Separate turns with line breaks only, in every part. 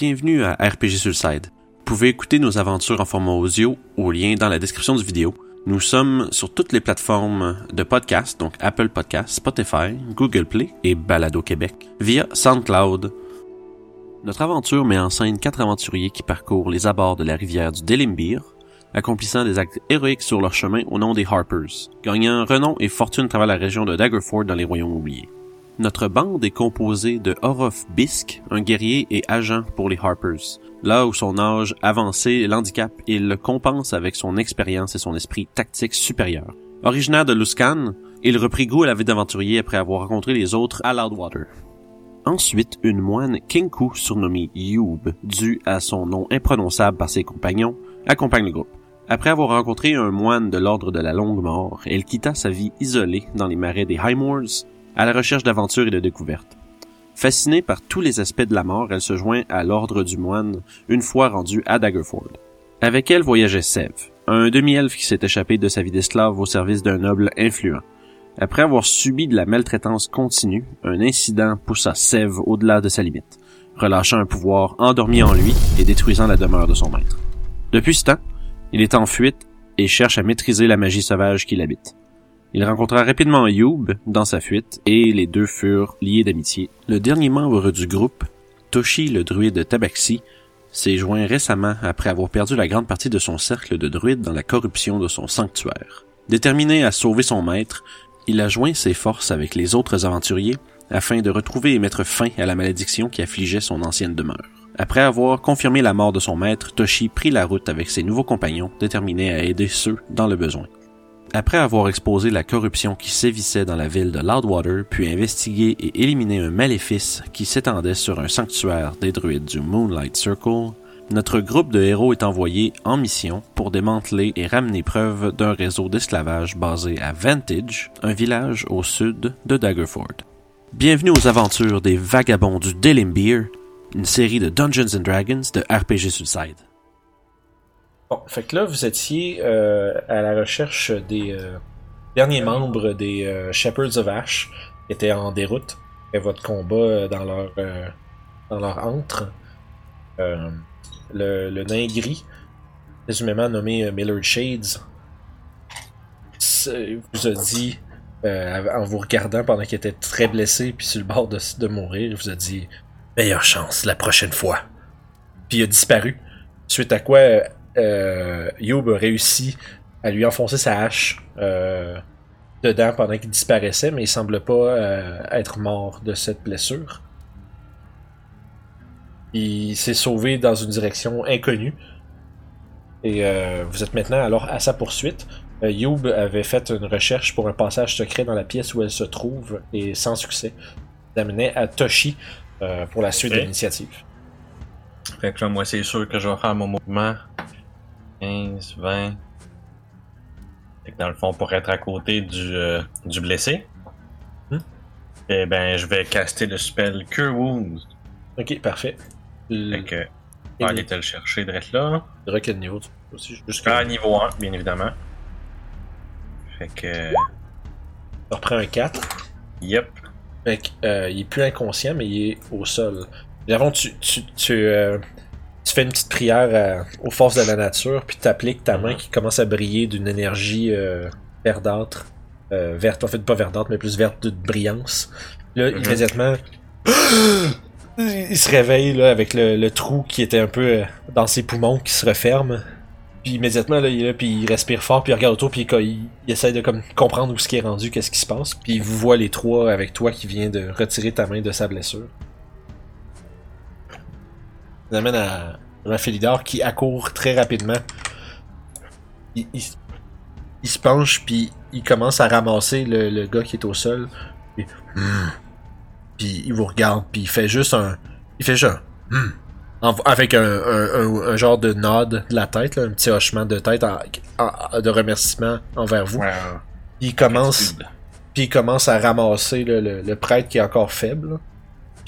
Bienvenue à RPG Suicide. Vous pouvez écouter nos aventures en format audio au lien dans la description du vidéo. Nous sommes sur toutes les plateformes de podcast, donc Apple Podcast, Spotify, Google Play et Balado Québec, via SoundCloud. Notre aventure met en scène quatre aventuriers qui parcourent les abords de la rivière du Delimbir, accomplissant des actes héroïques sur leur chemin au nom des Harpers, gagnant renom et fortune à travers la région de Daggerford dans les Royaumes oubliés. Notre bande est composée de Orof Bisk, un guerrier et agent pour les Harpers. Là où son âge avancé l'handicap, il le compense avec son expérience et son esprit tactique supérieur. Originaire de Luskan, il reprit goût à la vie d'aventurier après avoir rencontré les autres à Loudwater. Ensuite, une moine Kinku surnommée Youb, due à son nom imprononçable par ses compagnons, accompagne le groupe. Après avoir rencontré un moine de l'ordre de la longue mort, elle quitta sa vie isolée dans les marais des Highmoors à la recherche d'aventures et de découvertes. Fascinée par tous les aspects de la mort, elle se joint à l'ordre du moine une fois rendue à Daggerford. Avec elle voyageait Sev, un demi-elfe qui s'est échappé de sa vie d'esclave au service d'un noble influent. Après avoir subi de la maltraitance continue, un incident poussa Sev au-delà de sa limite, relâchant un pouvoir endormi en lui et détruisant la demeure de son maître. Depuis ce temps, il est en fuite et cherche à maîtriser la magie sauvage qui l'habite. Il rencontra rapidement Youb dans sa fuite et les deux furent liés d'amitié. Le dernier membre du groupe, Toshi le druide Tabaxi, s'est joint récemment après avoir perdu la grande partie de son cercle de druides dans la corruption de son sanctuaire. Déterminé à sauver son maître, il a joint ses forces avec les autres aventuriers afin de retrouver et mettre fin à la malédiction qui affligeait son ancienne demeure. Après avoir confirmé la mort de son maître, Toshi prit la route avec ses nouveaux compagnons, déterminés à aider ceux dans le besoin. Après avoir exposé la corruption qui sévissait dans la ville de Loudwater, puis investigué et éliminé un maléfice qui s'étendait sur un sanctuaire des druides du Moonlight Circle, notre groupe de héros est envoyé en mission pour démanteler et ramener preuve d'un réseau d'esclavage basé à Vantage, un village au sud de Daggerford. Bienvenue aux aventures des Vagabonds du Delimbir, une série de Dungeons Dragons de RPG Suicide.
Bon, fait que là, vous étiez euh, à la recherche des euh, derniers membres des euh, Shepherds of Ash qui étaient en déroute et votre combat euh, dans leur euh, dans leur antre. Euh, le, le nain gris, présumément nommé Millard Shades, vous a dit en vous regardant pendant qu'il était très blessé puis sur le bord de, de mourir, il vous a dit meilleure chance la prochaine fois. Puis il a disparu. Suite à quoi euh, euh, Youb a réussi à lui enfoncer sa hache euh, dedans pendant qu'il disparaissait, mais il semble pas euh, être mort de cette blessure. Il s'est sauvé dans une direction inconnue. Et euh, vous êtes maintenant alors à sa poursuite. Euh, Youb avait fait une recherche pour un passage secret dans la pièce où elle se trouve et sans succès. Il amenait à Toshi euh, pour la suite de l'initiative.
Fait que là, moi, c'est sûr que je vais faire mon mouvement. 15, 20. Fait que dans le fond, pour être à côté du, euh, du blessé,
Hmm?
eh ben, je vais caster le spell Cure Wounds.
Ok, parfait.
Fait que, on aller te le chercher direct là.
Il faudra quel niveau tu peux aussi jusqu'à
À niveau 1, bien évidemment. Fait que,
Tu reprends un 4.
yep.
Fait que, euh, il est plus inconscient, mais il est au sol. Avant, tu, tu, tu, euh, tu fais une petite prière à- aux forces de la nature, puis tu appliques ta main qui commence à briller d'une énergie euh, verdâtre. Euh, verte, en fait, pas verdâtre, mais plus verte de brillance. Là,
Mhm.
immédiatement, il se réveille là, avec le, le trou qui était un peu euh, dans ses poumons qui se referme. Puis immédiatement, là, il est là, puis il respire fort, puis il regarde autour, puis il, il, il essaie de comme, comprendre où ce qui est rendu, qu'est-ce qui se passe. Puis il vous voit les trois avec toi qui vient de retirer ta main de sa blessure. Il amène à, Philidor qui accourt très rapidement. Il, il, il se penche, puis il commence à ramasser le, le gars qui est au sol. Puis, Hmm. Puis il vous regarde, puis il fait juste un... Il fait juste un... Hmm. En- avec un, un, un- un genre de nod de la tête, là, un petit hochement de tête en- en- de remerciement envers vous. Il commence, puis il commence à ramasser le, le, le prêtre qui est encore faible.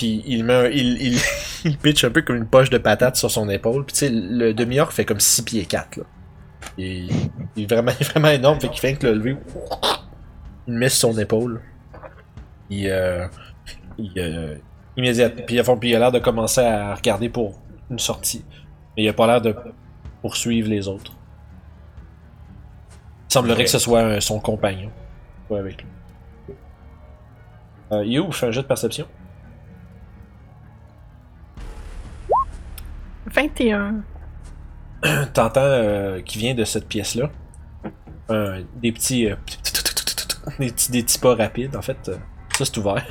Puis il met un- il, pitch un peu comme une poche de patate sur son épaule. Puis tu sais, le demi-orc fait comme 6 pieds 4. Là. Il est vraiment, vraiment énorme, fait qu'il fait que le lever. Il met sur son épaule. Il, euh, il, euh, immédiatement. Puis, il a l'air de commencer à regarder pour une sortie. Mais il a pas l'air de poursuivre les autres. Il semblerait que ce soit son compagnon. Ouais, avec lui. Euh, un jeu de perception?
21.
T'entends euh, qui vient de cette pièce-là. Des petits. euh, des, petits des petits pas rapides, en fait. euh, ça, c'est ouvert.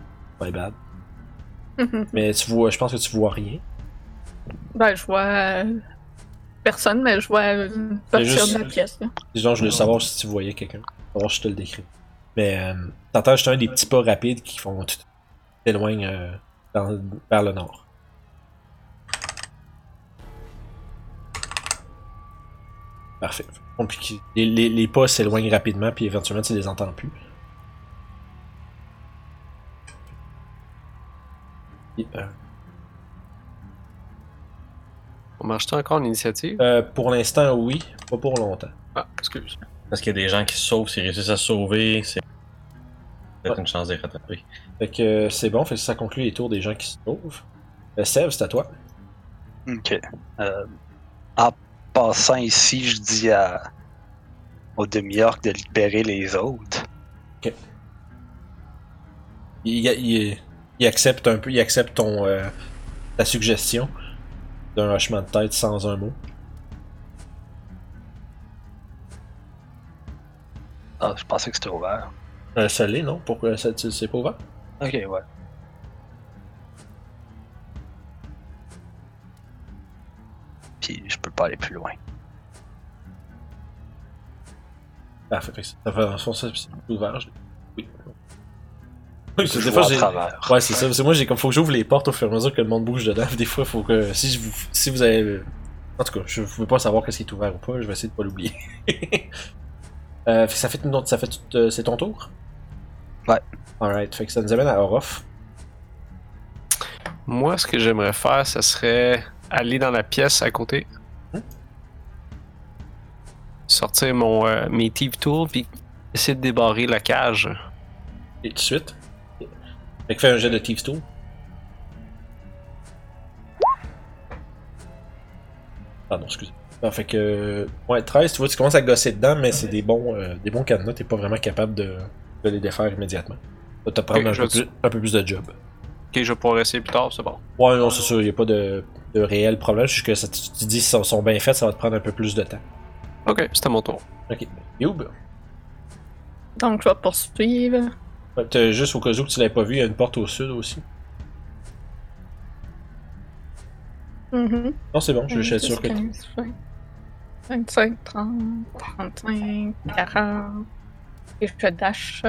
My bad. Mais tu vois, je pense que tu vois rien.
ben, je vois euh, personne, mais je vois partir
juste-
de la pièce. Là.
Disons, je voulais savoir si tu voyais quelqu'un. Savoir si je te le décris. Mais euh, t'entends juste un des petits pas rapides qui font. Dans- vers le nord. Parfait. Donc, les, les, les pas s'éloignent rapidement, puis éventuellement tu les entends plus. Et, euh,
On marche encore l'initiative?
euh, pour l'instant, oui. Pas pour longtemps.
Ah, excuse.
Parce qu'il y a des gens qui se sauvent, s'ils réussissent à se sauver, c'est peut-être
Ouais.
une chance de les rattraper.
Fait que euh, c'est bon, fait que ça conclut les tours des gens qui se sauvent. Euh, Sèvres, c'est à toi.
Ok. Euh, en passant ici, je dis à, au demi-orc de libérer les autres.
Il, il- il accepte un peu, il accepte ton euh, ta suggestion d'un hochement de tête sans un mot.
Ah, je pensais que c'était ouvert.
Euh, ça l'est, non? Pourquoi ça c'est pas ouvert?
Ok, ouais. Puis je peux pas aller plus loin.
Parfait, fait que ça fait le fond, ça, c'est ouvert. je- Oui. Oui, c'est- des fois,
à
j'ai.
travers.
Ouais, c'est ça. C'est moi, j'ai comme faut que j'ouvre les portes au fur et à mesure que le monde bouge dedans. Des fois, faut que si je vous, si vous avez, en tout cas, je ne veux pas savoir qu'est-ce qui est ouvert ou pas. Je vais essayer de pas l'oublier. euh, fait que ça fait ça fait tout, euh, c'est ton tour?
Ouais.
Alright, fait que ça nous amène à Orof.
Moi, ce que j'aimerais faire, ce serait aller dans la pièce à côté.
Hmm.
Sortir mon euh, mes Thief Tools, puis essayer de débarrer la cage.
Et tout de suite? Fait que fais un jet de Thieves Tool. Pardon, excusez. Ah, fait que. Ouais, 13, tu vois, tu commences à gosser dedans, mais c'est des bons, euh, des bons cadenas, t'es pas vraiment capable de, de les défaire immédiatement. Ça te prendre peu plus, un peu plus de job.
Ok, je vais pouvoir essayer plus tard, c'est bon.
Ouais, non, c'est sûr, y a pas de, de réel problème, juste que ça, tu tu dis si sont, sont bien faits, ça va te prendre un peu plus de temps.
Ok, c'était mon tour.
Ok. Youb,
Donc, je vais poursuivre.
Juste au cas où que tu l'avais pas vu, il y a une porte au sud aussi.
Mhm.
Non, c'est bon, je vais être sûr que.
15, 20, 25, 30, 35, 40. Et je dash.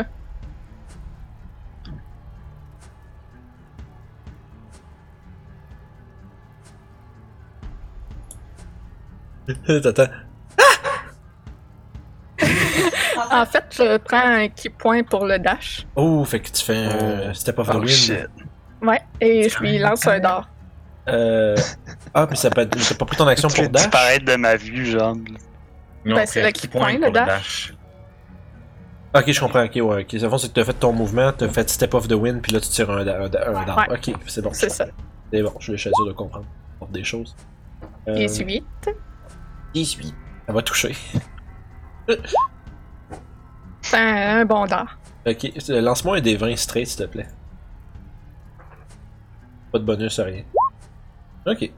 T'attends.
En fait, je prends un key point pour le dash.
Oh, fait que tu fais un step of the
Oh
wind.
shit.
Ouais, et je lui lance un dard.
Euh... Ah, mais ça peut être... T'as pas pris ton action pour dash?
disparaître de ma vue, genre.
Non,
Ben, c'est le
key
key point, le dash.
Ok, je comprends. Ok, ouais. Ok, c'est fond, c'est que t'as fait ton mouvement, t'as fait step of the wind, puis là tu tires un, da- un, da- un dard.
Ouais.
Ok, c'est bon.
C'est ça.
C'est bon, je vais essayer de comprendre des choses. Euh,
18.
18. Elle va toucher.
C'est un, un bon dard.
Ok, euh, lance-moi un des 20 straight, s'il te plaît. Pas de bonus, rien. Ok,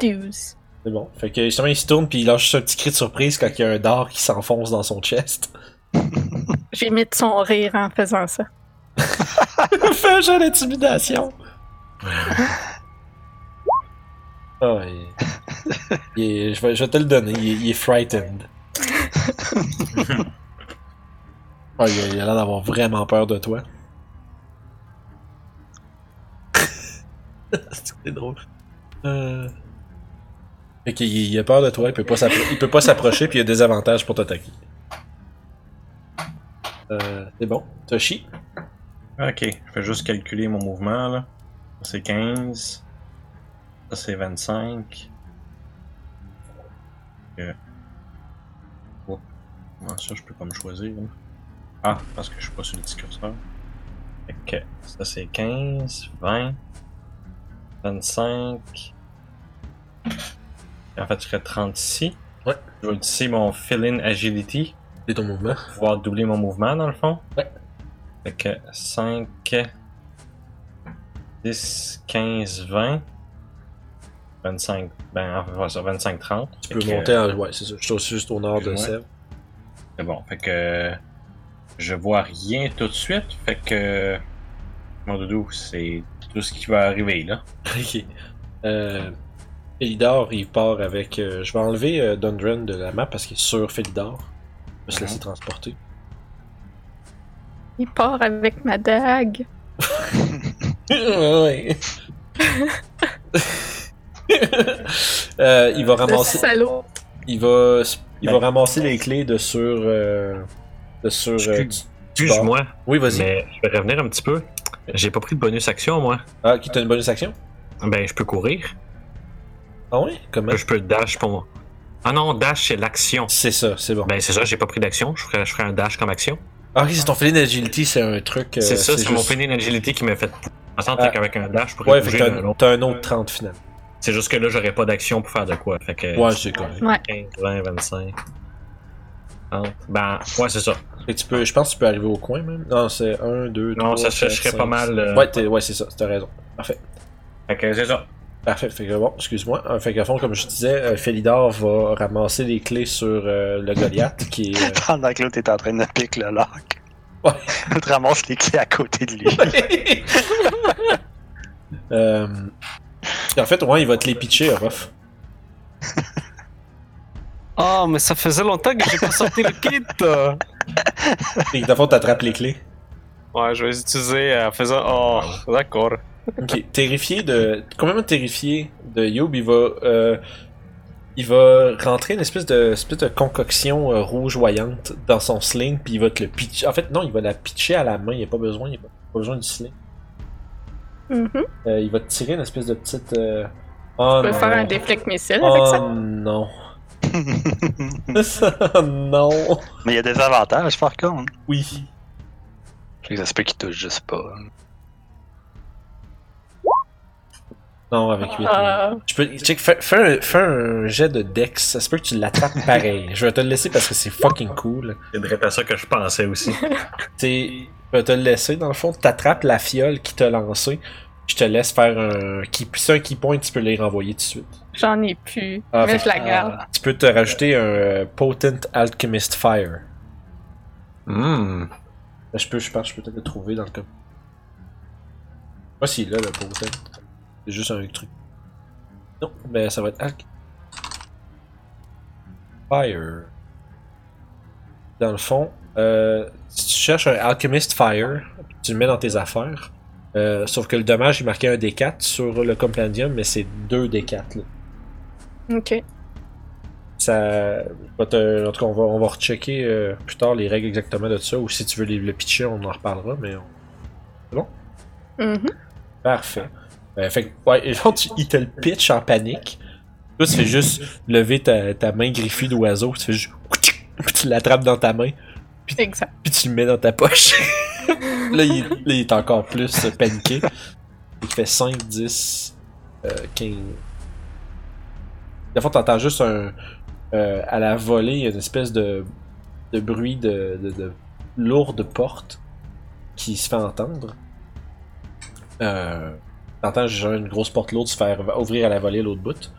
12.
c'est bon. Fait que justement, il se tourne, puis il lâche juste un petit cri de surprise quand il y a un dard qui s'enfonce dans son chest.
J'imite son rire en faisant ça.
Fais un jeu d'intimidation. Ah, il- il est- je, vais, je vais te le donner, il est, il est frightened. Ah, il a il a l'air d'avoir vraiment peur de toi. C'est drôle. Euh... Fait qu'il il a peur de toi, il peut pas s'appro- il peut pas s'approcher, puis il a des avantages pour t'attaquer. Euh, c'est bon. Toshi?
Ok, je vais juste calculer mon mouvement là. Ça, C'est 15. Ça c'est 25. Euh... Oh. Comment ça je peux pas me choisir là? Ah, parce que je suis pas sur le petit curseur. Fait que ça c'est 15, 20, 25, En fait, je serais 30 ici.
Ouais.
Je vais utiliser mon fill-in agility
C'est ton mouvement.
pour pouvoir doubler mon mouvement dans le fond.
Ouais.
Fait que 5, 10, 15, 20, 25, ben, enfin, voilà ça, 25, 30.
Tu peux monter en. Ouais, c'est ça. Je suis juste au nord de
Ouais.
Sèvres.
C'est bon. Fait que je vois rien tout de suite. Fait que mon doudou, c'est tout ce qui va arriver là.
Ok. Euh, Felidor, il part avec. euh, je vais enlever euh, Dundren de la map parce qu'il est sur Felidor. Je vais se
Mhm.
laisser transporter.
Il part avec ma dague.
ouais. Euh, il va
Le
ramasser.
salaud.
Il va, il va
Ben.
ramasser les clés de sur. euh, de sur. euh,
Excuse-moi.
Oui, vas-y.
mais je vais revenir un petit peu. J'ai pas pris de bonus action, moi.
Ah, qui t'a une bonus action?
Ben, je peux courir.
Ah oui Comment?
Je peux dash pour moi. Ah non, dash, c'est l'action.
C'est ça, c'est bon.
Ben, c'est ça, j'ai pas pris d'action. Je ferai, je ferai un dash comme action.
Ah, ok, c'est ton filet d'agility, c'est un truc. euh,
c'est ça, c'est mon filet d'agility qui m'a fait. En sens
Ah.
qu'avec un dash, je pourrais
Ouais, fait
bouger
que t'as un,
autre.
t'as un autre 30 final.
C'est juste que là, j'aurais pas d'action pour faire de quoi. Fait que.
Ouais, c'est correct.
Ouais.
15, 20, 25. 30. Ben, ouais, c'est ça.
Que tu peux, je pense que tu peux arriver au coin même. Non, c'est 1, 2, 3.
Non, ça se serait pas mal. euh,
Ouais, t'es- ouais c'est ça, t'as raison. Parfait.
Fait que c'est ça.
Parfait. Fait que bon, excuse-moi. Euh, Fait qu'à fond, comme je disais, euh, Felidor va ramasser les clés sur euh, le Goliath qui est. euh,
Pendant que l'autre est en train de piquer le lock.
Ouais.
L'autre ramasse les clés à côté de lui.
euh, En fait, ouais, il va te les pitcher, Orof.
Oh, mais ça faisait longtemps que j'ai pas sorti le kit! euh.
Et le fond, t'attrapes les clés.
Ouais, je vais les utiliser en faisant. Oh, d'accord.
Ok, terrifié de. Complètement terrifié de Youb, il va. euh, Il va rentrer une espèce de, espèce de concoction euh, rougeoyante dans son sling, puis il va te le pitcher. En fait, non, il va la pitcher à la main, il n'y a pas besoin, il a pas besoin du sling.
Mhm.
Euh, il va te tirer une espèce de petite. euh, Oh
Tu peux
non.
faire un déflect missile avec
Oh
ça?
non. non.
Mais il y a des avantages par contre.
Oui.
Ça se peut qu'il touche juste pas.
Non, avec 8.
Ah,
Tu peux, check, fais, fais un, fais un jet de Dex, ça se peut que tu l'attrapes pareil. Je vais te le laisser parce que c'est fucking cool.
C'est direct à ça que je pensais aussi.
T'sais, je vais te le laisser, dans le fond, t'attrapes la fiole qui t'a lancé, je te laisse faire un... Qui, si un key point, tu peux les renvoyer tout de suite.
J'en ai plus.
Ah,
mais
fait
je la garde.
Tu peux te rajouter un euh, Potent Alchemist Fire.
Hmm.
Je peux, je pense, je peux peut-être le trouver dans le cas. Pas s'il est là, le Potent. C'est juste un truc. Non, ben ça va être Alch... Fire. Dans le fond, euh, si tu cherches un Alchemist Fire, tu le mets dans tes affaires. Euh, sauf que le dommage, il marquait un D4 sur le compendium, mais c'est deux D4. Là.
Ok.
Ça, te- en tout cas, on va, on va rechecker euh, plus tard les règles exactement de ça, ou si tu veux les- le pitcher, on en reparlera, mais on-
Mhm.
Parfait. Euh, fait que, ouais, tu, il te le pitch en panique. Là, tu fais juste lever ta, ta main griffée d'oiseau, tu fais juste. Tu l'attrapes dans ta main,
Exact.
puis tu le mets dans ta poche. là, il, est- là, il est encore plus euh, paniqué. Il fait 5, 10, euh, 15. Des fois, t'entends juste un. euh, à la volée, il y a une espèce de, de bruit de, de, de lourde porte qui se fait entendre. Euh, T'entends genre une grosse porte lourde se faire ouvrir à la volée à l'autre bout.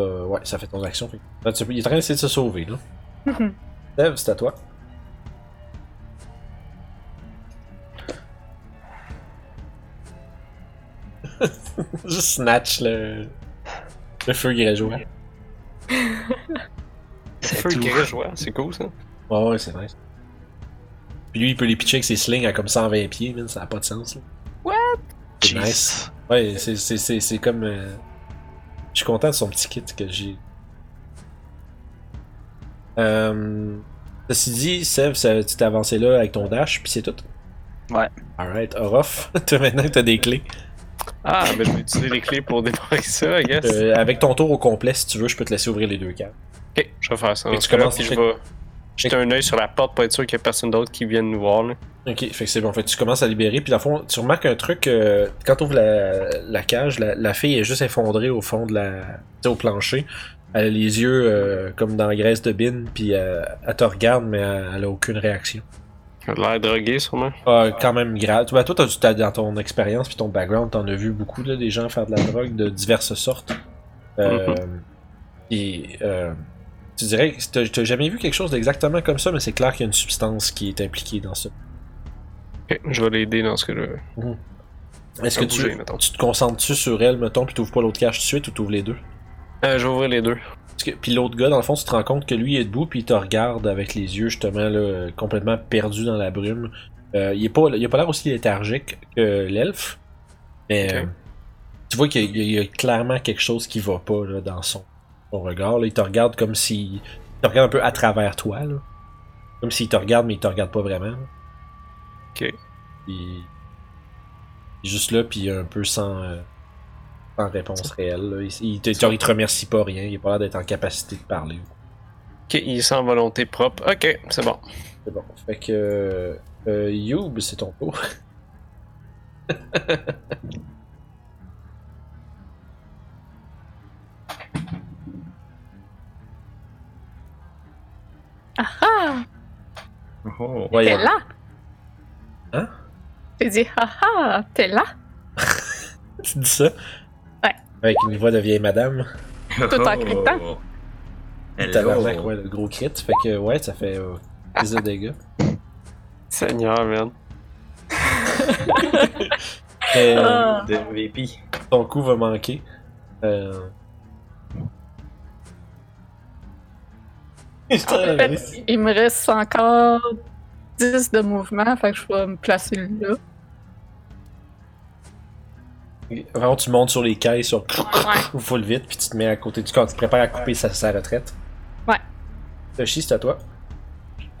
Euh, ouais, ça fait ton action. fait que- Là, tu- il est en train d'essayer de se sauver, là. Dev, c'est à toi. Juste snatch le, le feu grégeois.
C'est
Feu joueur, c'est cool ça.
Ouais, ouais, c'est nice. Puis lui, il peut les pitcher avec ses slings à comme 120 pieds, man, ça n'a pas de sens. Là.
What?
C'est nice. Ouais, c'est- c'est c'est- c'est comme. euh, Je suis content de son petit kit que j'ai. Euh... Ceci dit, Sev, ça- tu t'es avancé là avec ton dash, puis c'est tout?
Ouais.
Alright, Orof, maintenant que t'as des clés.
Ah, ben je vais utiliser les clés pour démarrer ça, I guess.
Euh, avec ton tour au complet, si tu veux, je peux te laisser ouvrir les deux caves.
Ok, je vais faire ça.
Et tu commences-
puis je vais. J'étais un œil sur la porte pour être sûr qu'il n'y a personne d'autre qui vienne nous voir. Là.
Ok, fait que c'est bon. Fait que tu commences à libérer, puis dans le fond, tu remarques un truc, euh, quand tu ouvres la, la cage, la, la fille est juste effondrée au fond de la. Tu sais, au plancher. Elle a les yeux euh, comme dans la graisse de bine, puis euh, elle te regarde, mais elle, elle a aucune réaction.
Elle a l'air drogué, sûrement.
Ah, quand même grave. Ben, toi, t'as, t'as- dans ton expérience puis ton background, t'en as vu beaucoup, là, des gens faire de la drogue de diverses sortes. Euh, Et euh, tu dirais que t'as, jamais vu quelque chose d'exactement comme ça, mais c'est clair qu'il y a une substance qui est impliquée dans ça.
Ok, je vais l'aider dans ce cas-là.
Est-ce
À
que tu,
bouger,
tu te concentres-tu sur elle, mettons, puis t'ouvres pas l'autre cage tout de suite ou t'ouvres les deux?
Euh, je vais ouvrir les deux.
Que, puis l'autre gars, dans le fond, tu te rends compte que lui est debout, puis il te regarde avec les yeux, justement, là, complètement perdu dans la brume. Euh, il, est pas, il a pas l'air aussi léthargique que l'elfe, mais euh, tu vois qu'il y, a- il y a clairement quelque chose qui va pas là, dans son, son regard. Là. Il te regarde comme si. Il te regarde un peu à travers toi, là. Comme s'il te regarde, mais il te regarde pas vraiment. là.
Ok.
Puis, il est juste là, puis un peu sans, euh, sans réponse réelle. là. Il, il te, genre, il te remercie pas rien, il a pas l'air d'être en capacité de parler.
Ok, il est sans volonté propre. Ok, c'est bon.
C'est bon. Fait que. Euh, euh, Youb, c'est ton tour.
Ah ah!
Oh.
Ouais,
T'es là!
Hein?
J'ai dit ah ah! T'es là?
Tu dis ça?
Ouais.
Avec une voix de vieille madame.
Tout en critant.
Oh.
Tabarnak,
Hello.
ouais, le gros crit. Fait que, ouais, ça fait euh, 10 de dégâts.
Seigneur, man.
Euh.
De MVP.
ton coup va manquer. Euh...
En fait, il me reste encore 10 de mouvement, fait que je vais me placer là.
Vraiment, tu montes sur les cailles, sur
Ouais.
full vite, puis tu te mets à côté du corps, tu te prépares à couper sa, sa retraite.
Ouais.
Toshi, c'est à toi.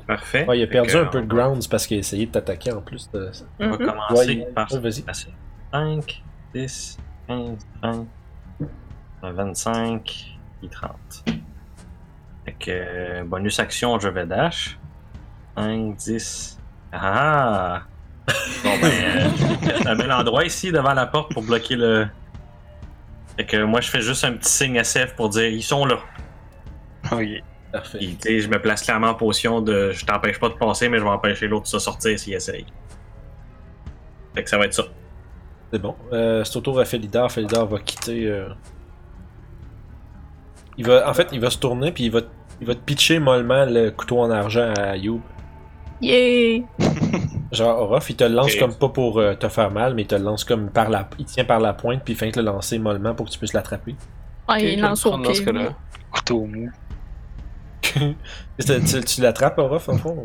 Parfait.
Ouais, il a perdu un peu de
va-
grounds parce qu'il a essayé de t'attaquer en plus. De...
On va
Mhm.
commencer
Ouais,
par
ouais, vas-y.
passer. 5, 10, 15, 20, 25 et 30. Fait que euh, bonus action, je vais dash. 5, 10. Ah! Bon ben, euh, un bel endroit ici devant la porte pour bloquer le. Fait que moi je fais juste un petit signe à Seth pour dire ils sont là.
Oui.
Parfait.
Puis, tu sais, je me place clairement en position de je t'empêche pas de passer, mais je vais empêcher l'autre de se sortir s'il essaye. Fait que ça va être ça.
C'est bon. Euh, c'est au tour à Felidar. Felidar va quitter. euh, Il va, en fait, il va se tourner puis il va, il va te pitcher mollement le couteau en argent à Youb.
Yeah!
Genre, Orof, il te le lance comme pas pour euh, te faire mal, mais il te le lance comme par la. Il tient par la pointe puis il fait te le lancer mollement pour que tu puisses l'attraper.
Ok,
il lance au
prendre dans ce
pied.
cas-là.
Couteau mou.
tu, l'attrapes, Orof, en fond?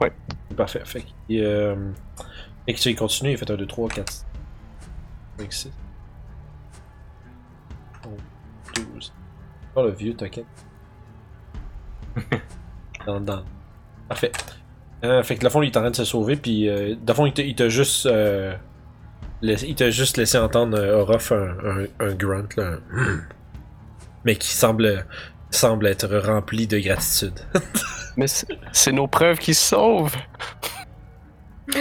Ouais.
Parfait. Fait qu'il. Euh... Fait que tu il continue, il fait un 2, 3, 4, 5, 6. 12. Oh, le vieux token. Dans, dans. Parfait. Euh, fait que, le fond, il est en train de se sauver, puis, euh, dans le fond, il t'a- juste. Euh, laissé- il t'a juste laissé entendre euh, Orof un, un, un grunt, là. un Mais qui semble, semble être rempli de gratitude.
Mais c'est nos preuves qui se sauvent.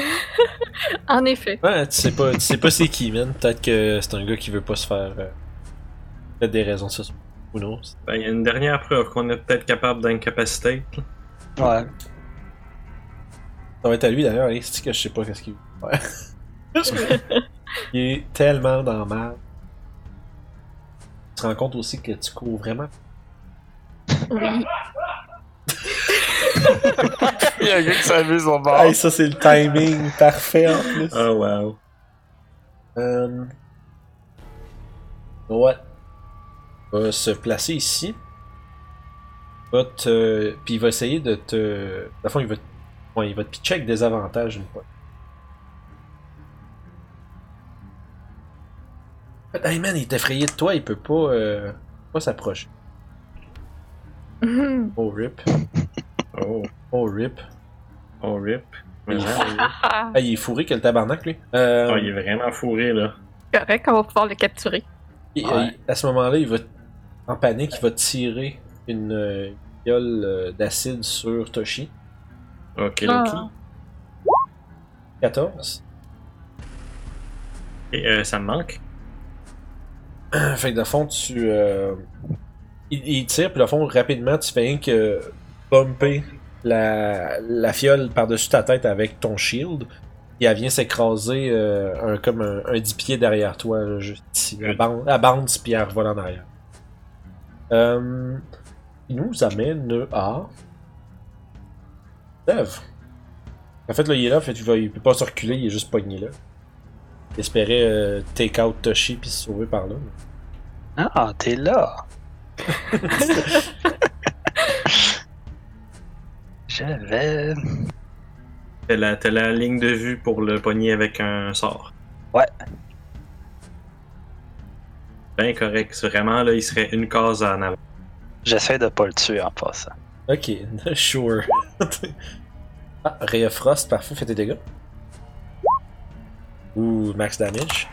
En effet.
Ouais, tu sais pas, tu sais pas c'est qui, man. Peut-être que c'est un gars qui veut pas se faire. Euh, peut-être des raisons, ça. Ou non?
Ben, il y a une dernière preuve qu'on est peut-être capable d'incapaciter.
Ouais.
Ça va être à lui d'ailleurs, hein, c'est que je sais pas qu'est-ce qu'il veut faire. il est tellement dans le mal. Tu te rends compte aussi que tu cours vraiment.
Oui.
Il y a un gars qui s'amuse au bord.
Hey, ça c'est le timing parfait en plus.
Oh wow.
Euh... Ouais. Va se placer ici. Va te... Puis il va essayer de te... À fond, il va... Ouais, il va te pitcher avec des avantages une fois. Hey man, il est effrayé de toi, il peut pas... Euh... pas s'approcher. Oh rip.
Oh,
Oh rip.
oh rip. Mais
Il-
Ah,
est fourré que le tabarnak, lui. Euh...
oh, il est vraiment fourré là.
correct, on va pouvoir le capturer.
Et,
Ouais.
euh, à ce moment-là, il va en panique, il va tirer une euh, fiole euh, d'acide sur Toshi.
Ok,
Ah.
Loki.
14.
Et euh, ça me manque.
Fait que de fond, tu. euh, il, il tire, puis de fond, rapidement, tu fais rien que bumper la, la fiole par-dessus ta tête avec ton shield. Et elle vient s'écraser euh, un, comme un, un 10 pieds derrière toi, là, juste ici. Elle bounce, puis elle revole en arrière. Euh, il nous amène à. Dev. En fait, là, il est là, fait, il, va- il peut pas se reculer, il est juste pogné là. Il espérait euh, take out Toshi puis se sauver par là.
Ah, t'es là. Je vais.
T'as la, t'as la ligne de vue pour le pogner avec un sort.
Ouais.
Ben correct. C'est Vraiment, là, il serait une case en avant.
J'essaie de pas le tuer en passant.
Ok, sure. ah, Ray of Frost, parfait, fais tes dégâts. Ouh, max damage.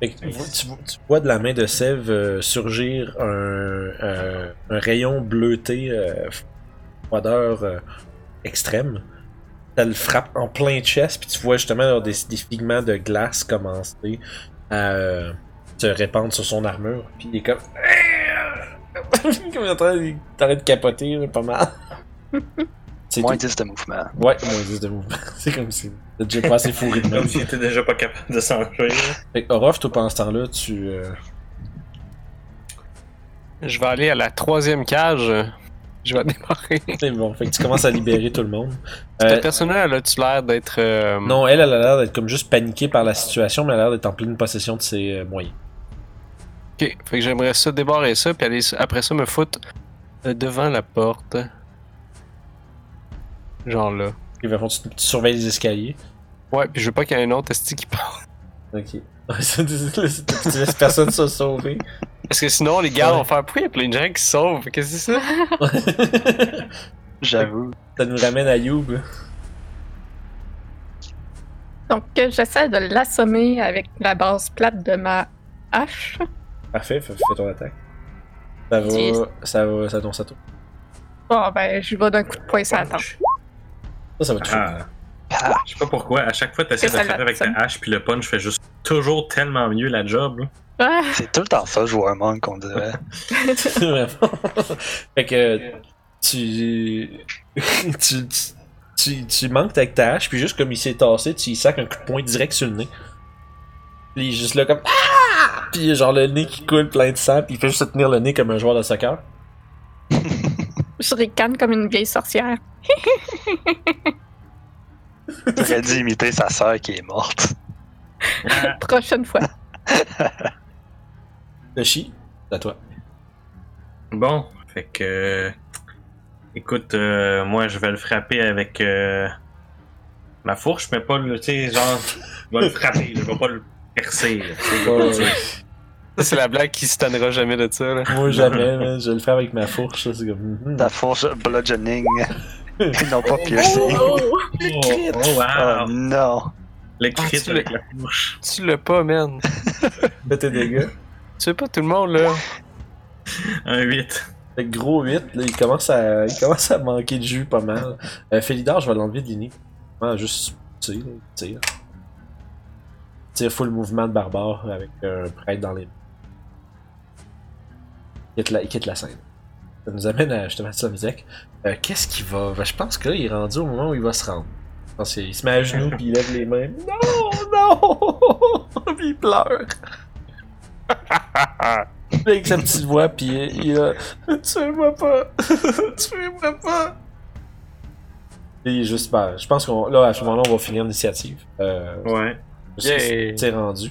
Fait que tu, vois, tu vois- tu vois de la main de Sev euh, surgir un, euh, un rayon bleuté, euh, froideur euh, extrême. Ça le frappe en plein chest, puis tu vois justement des, des pigments de glace commencer à euh, se répandre sur son armure, puis il est comme. comme il est en train de, capoter pas mal. C'est
Moins
tout.
10 de mouvement.
Ouais, moins 10 de mouvement. C'est comme si t'as déjà pas assez fourré de même.
Comme si t'étais déjà pas capable de s'enfuir.
Fait que Orof, toi, pendant ce temps-là, tu. euh,
Je vais aller à la troisième cage. Je vais démarrer.
C'est bon. Fait que tu commences à libérer tout le monde.
Cette
Euh,
personne-là, elle a-tu l'air d'être. euh,
non, elle, elle a l'air d'être comme juste paniquée par la situation, mais elle a l'air d'être en pleine possession de ses euh, moyens.
Ok, fait que j'aimerais ça débarrer ça, puis aller après ça me foutre euh, devant la porte. Genre là.
Et va tu, tu surveilles les escaliers.
Ouais, puis je veux pas qu'il y ait un autre esti qui part.
Ok. tu laisses personne se sauver.
Parce que sinon, les gars
Ouais.
vont faire pourquoi il y a plein de gens qui se sauvent Qu'est-ce que c'est ça?
J'avoue.
Ça nous ramène à Youb.
Donc, euh, j'essaie de l'assommer avec la base plate de ma hache.
Parfait, fais, fais ton attaque. Ça va. Ça va. Ça tombe, ça tombe.
Bon, ben, je vais d'un coup de poing la tempe.
Ça, ça va toucher.
Ah,
Ah,
je sais pas pourquoi, à chaque fois t'essaies de
ça
faire avec ta hache puis le punch fait juste toujours tellement mieux la job. là.
Ah,
c'est tout le temps ça, jouer un monk, on dirait.
Fait que tu, tu, tu, tu manques avec ta hache, puis juste comme il s'est tassé, tu lui sacs un coup de poing direct sur le nez. Puis il est juste là comme Puis genre le nez qui coule plein de sang, puis il fait juste se tenir le nez comme un joueur de soccer.
je ricane comme une vieille sorcière.
J'aurais dû imiter sa sœur qui est morte.
Prochaine fois.
Le chi, c'est à toi.
Bon, fait que. Écoute, euh, moi je vais le frapper avec euh, ma fourche, mais pas le. Tu sais, genre. Je vais le frapper, je vais pas le percer. tu sais, le.
Ça, c'est la blague qui se tannera jamais de ça, là.
Moi jamais, man, je le fais avec ma fourche, ça, c'est comme. mhm.
Ta fourche bludgeoning. Non pas piercing.
Oh!
Oh, oh,
Oh
wow!
non.
Le
Ah,
crit
tu
avec
l'as-
la fourche.
Tu l'as pas, man.
Fais tes dégâts.
Tu sais pas tout le monde, là.
Un 8.
Fait que gros 8, là, il commence à, il commence à manquer de jus pas mal. Euh, Félidar, je vais l'enlever de l'inné. Ouais, juste tire, tire. Tire full mouvement de barbare avec un prêtre dans les mains. Il quitte la, il quitte la scène. Ça nous amène à justement Samizek. Euh, Qu'est-ce qu'il va? Ben, je pense que là, il est rendu au moment où il va se rendre. Je pense qu'il se met à genoux puis il lève les mains. Non, non! puis il pleure. avec sa petite voix, puis il il a. Tuez-moi pas! Tuez-moi pas! Et il est juste. Ben, je pense qu'on. Là, à ce moment-là, on va finir l'initiative. Euh,
Ouais.
Yay.
C'est rendu.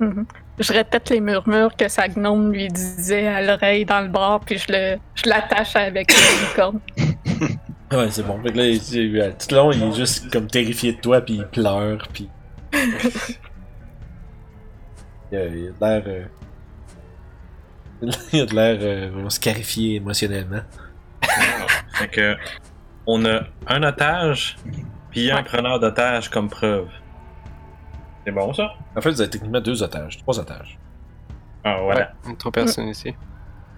Mhm. Je répète les murmures que sa gnome lui disait à l'oreille dans le bras, puis je le, je l'attache avec une licorne.
Ouais, c'est bon. Fait que là, il- il- euh, tout le long, il est juste comme terrifié de toi, puis il pleure, puis. il a il a de l'air. euh, Il a de l'air euh, vraiment scarifié émotionnellement.
Fait que. On a un otage, puis un preneur d'otage comme preuve. C'est bon ça?
En fait, vous avez techniquement deux otages, trois otages.
Ah, voilà.
Ouais, trois personnes ici.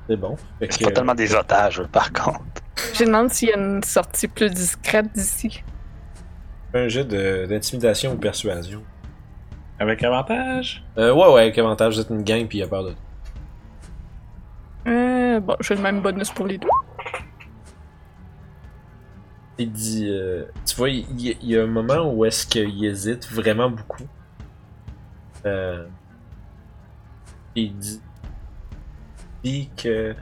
C'est bon. Fait
C'est
que,
pas tellement des otages, par contre.
Je demande s'il y a une sortie plus discrète d'ici.
Un jet de- d'intimidation ou persuasion.
Avec avantage?
Euh, ouais, ouais, avec avantage, vous êtes une gang puis il a peur de.
Euh, bon, j'ai le même bonus pour les deux.
Il dit, euh, tu vois, il y a un moment où est-ce qu'il hésite vraiment beaucoup. Euh, il dit, dit que,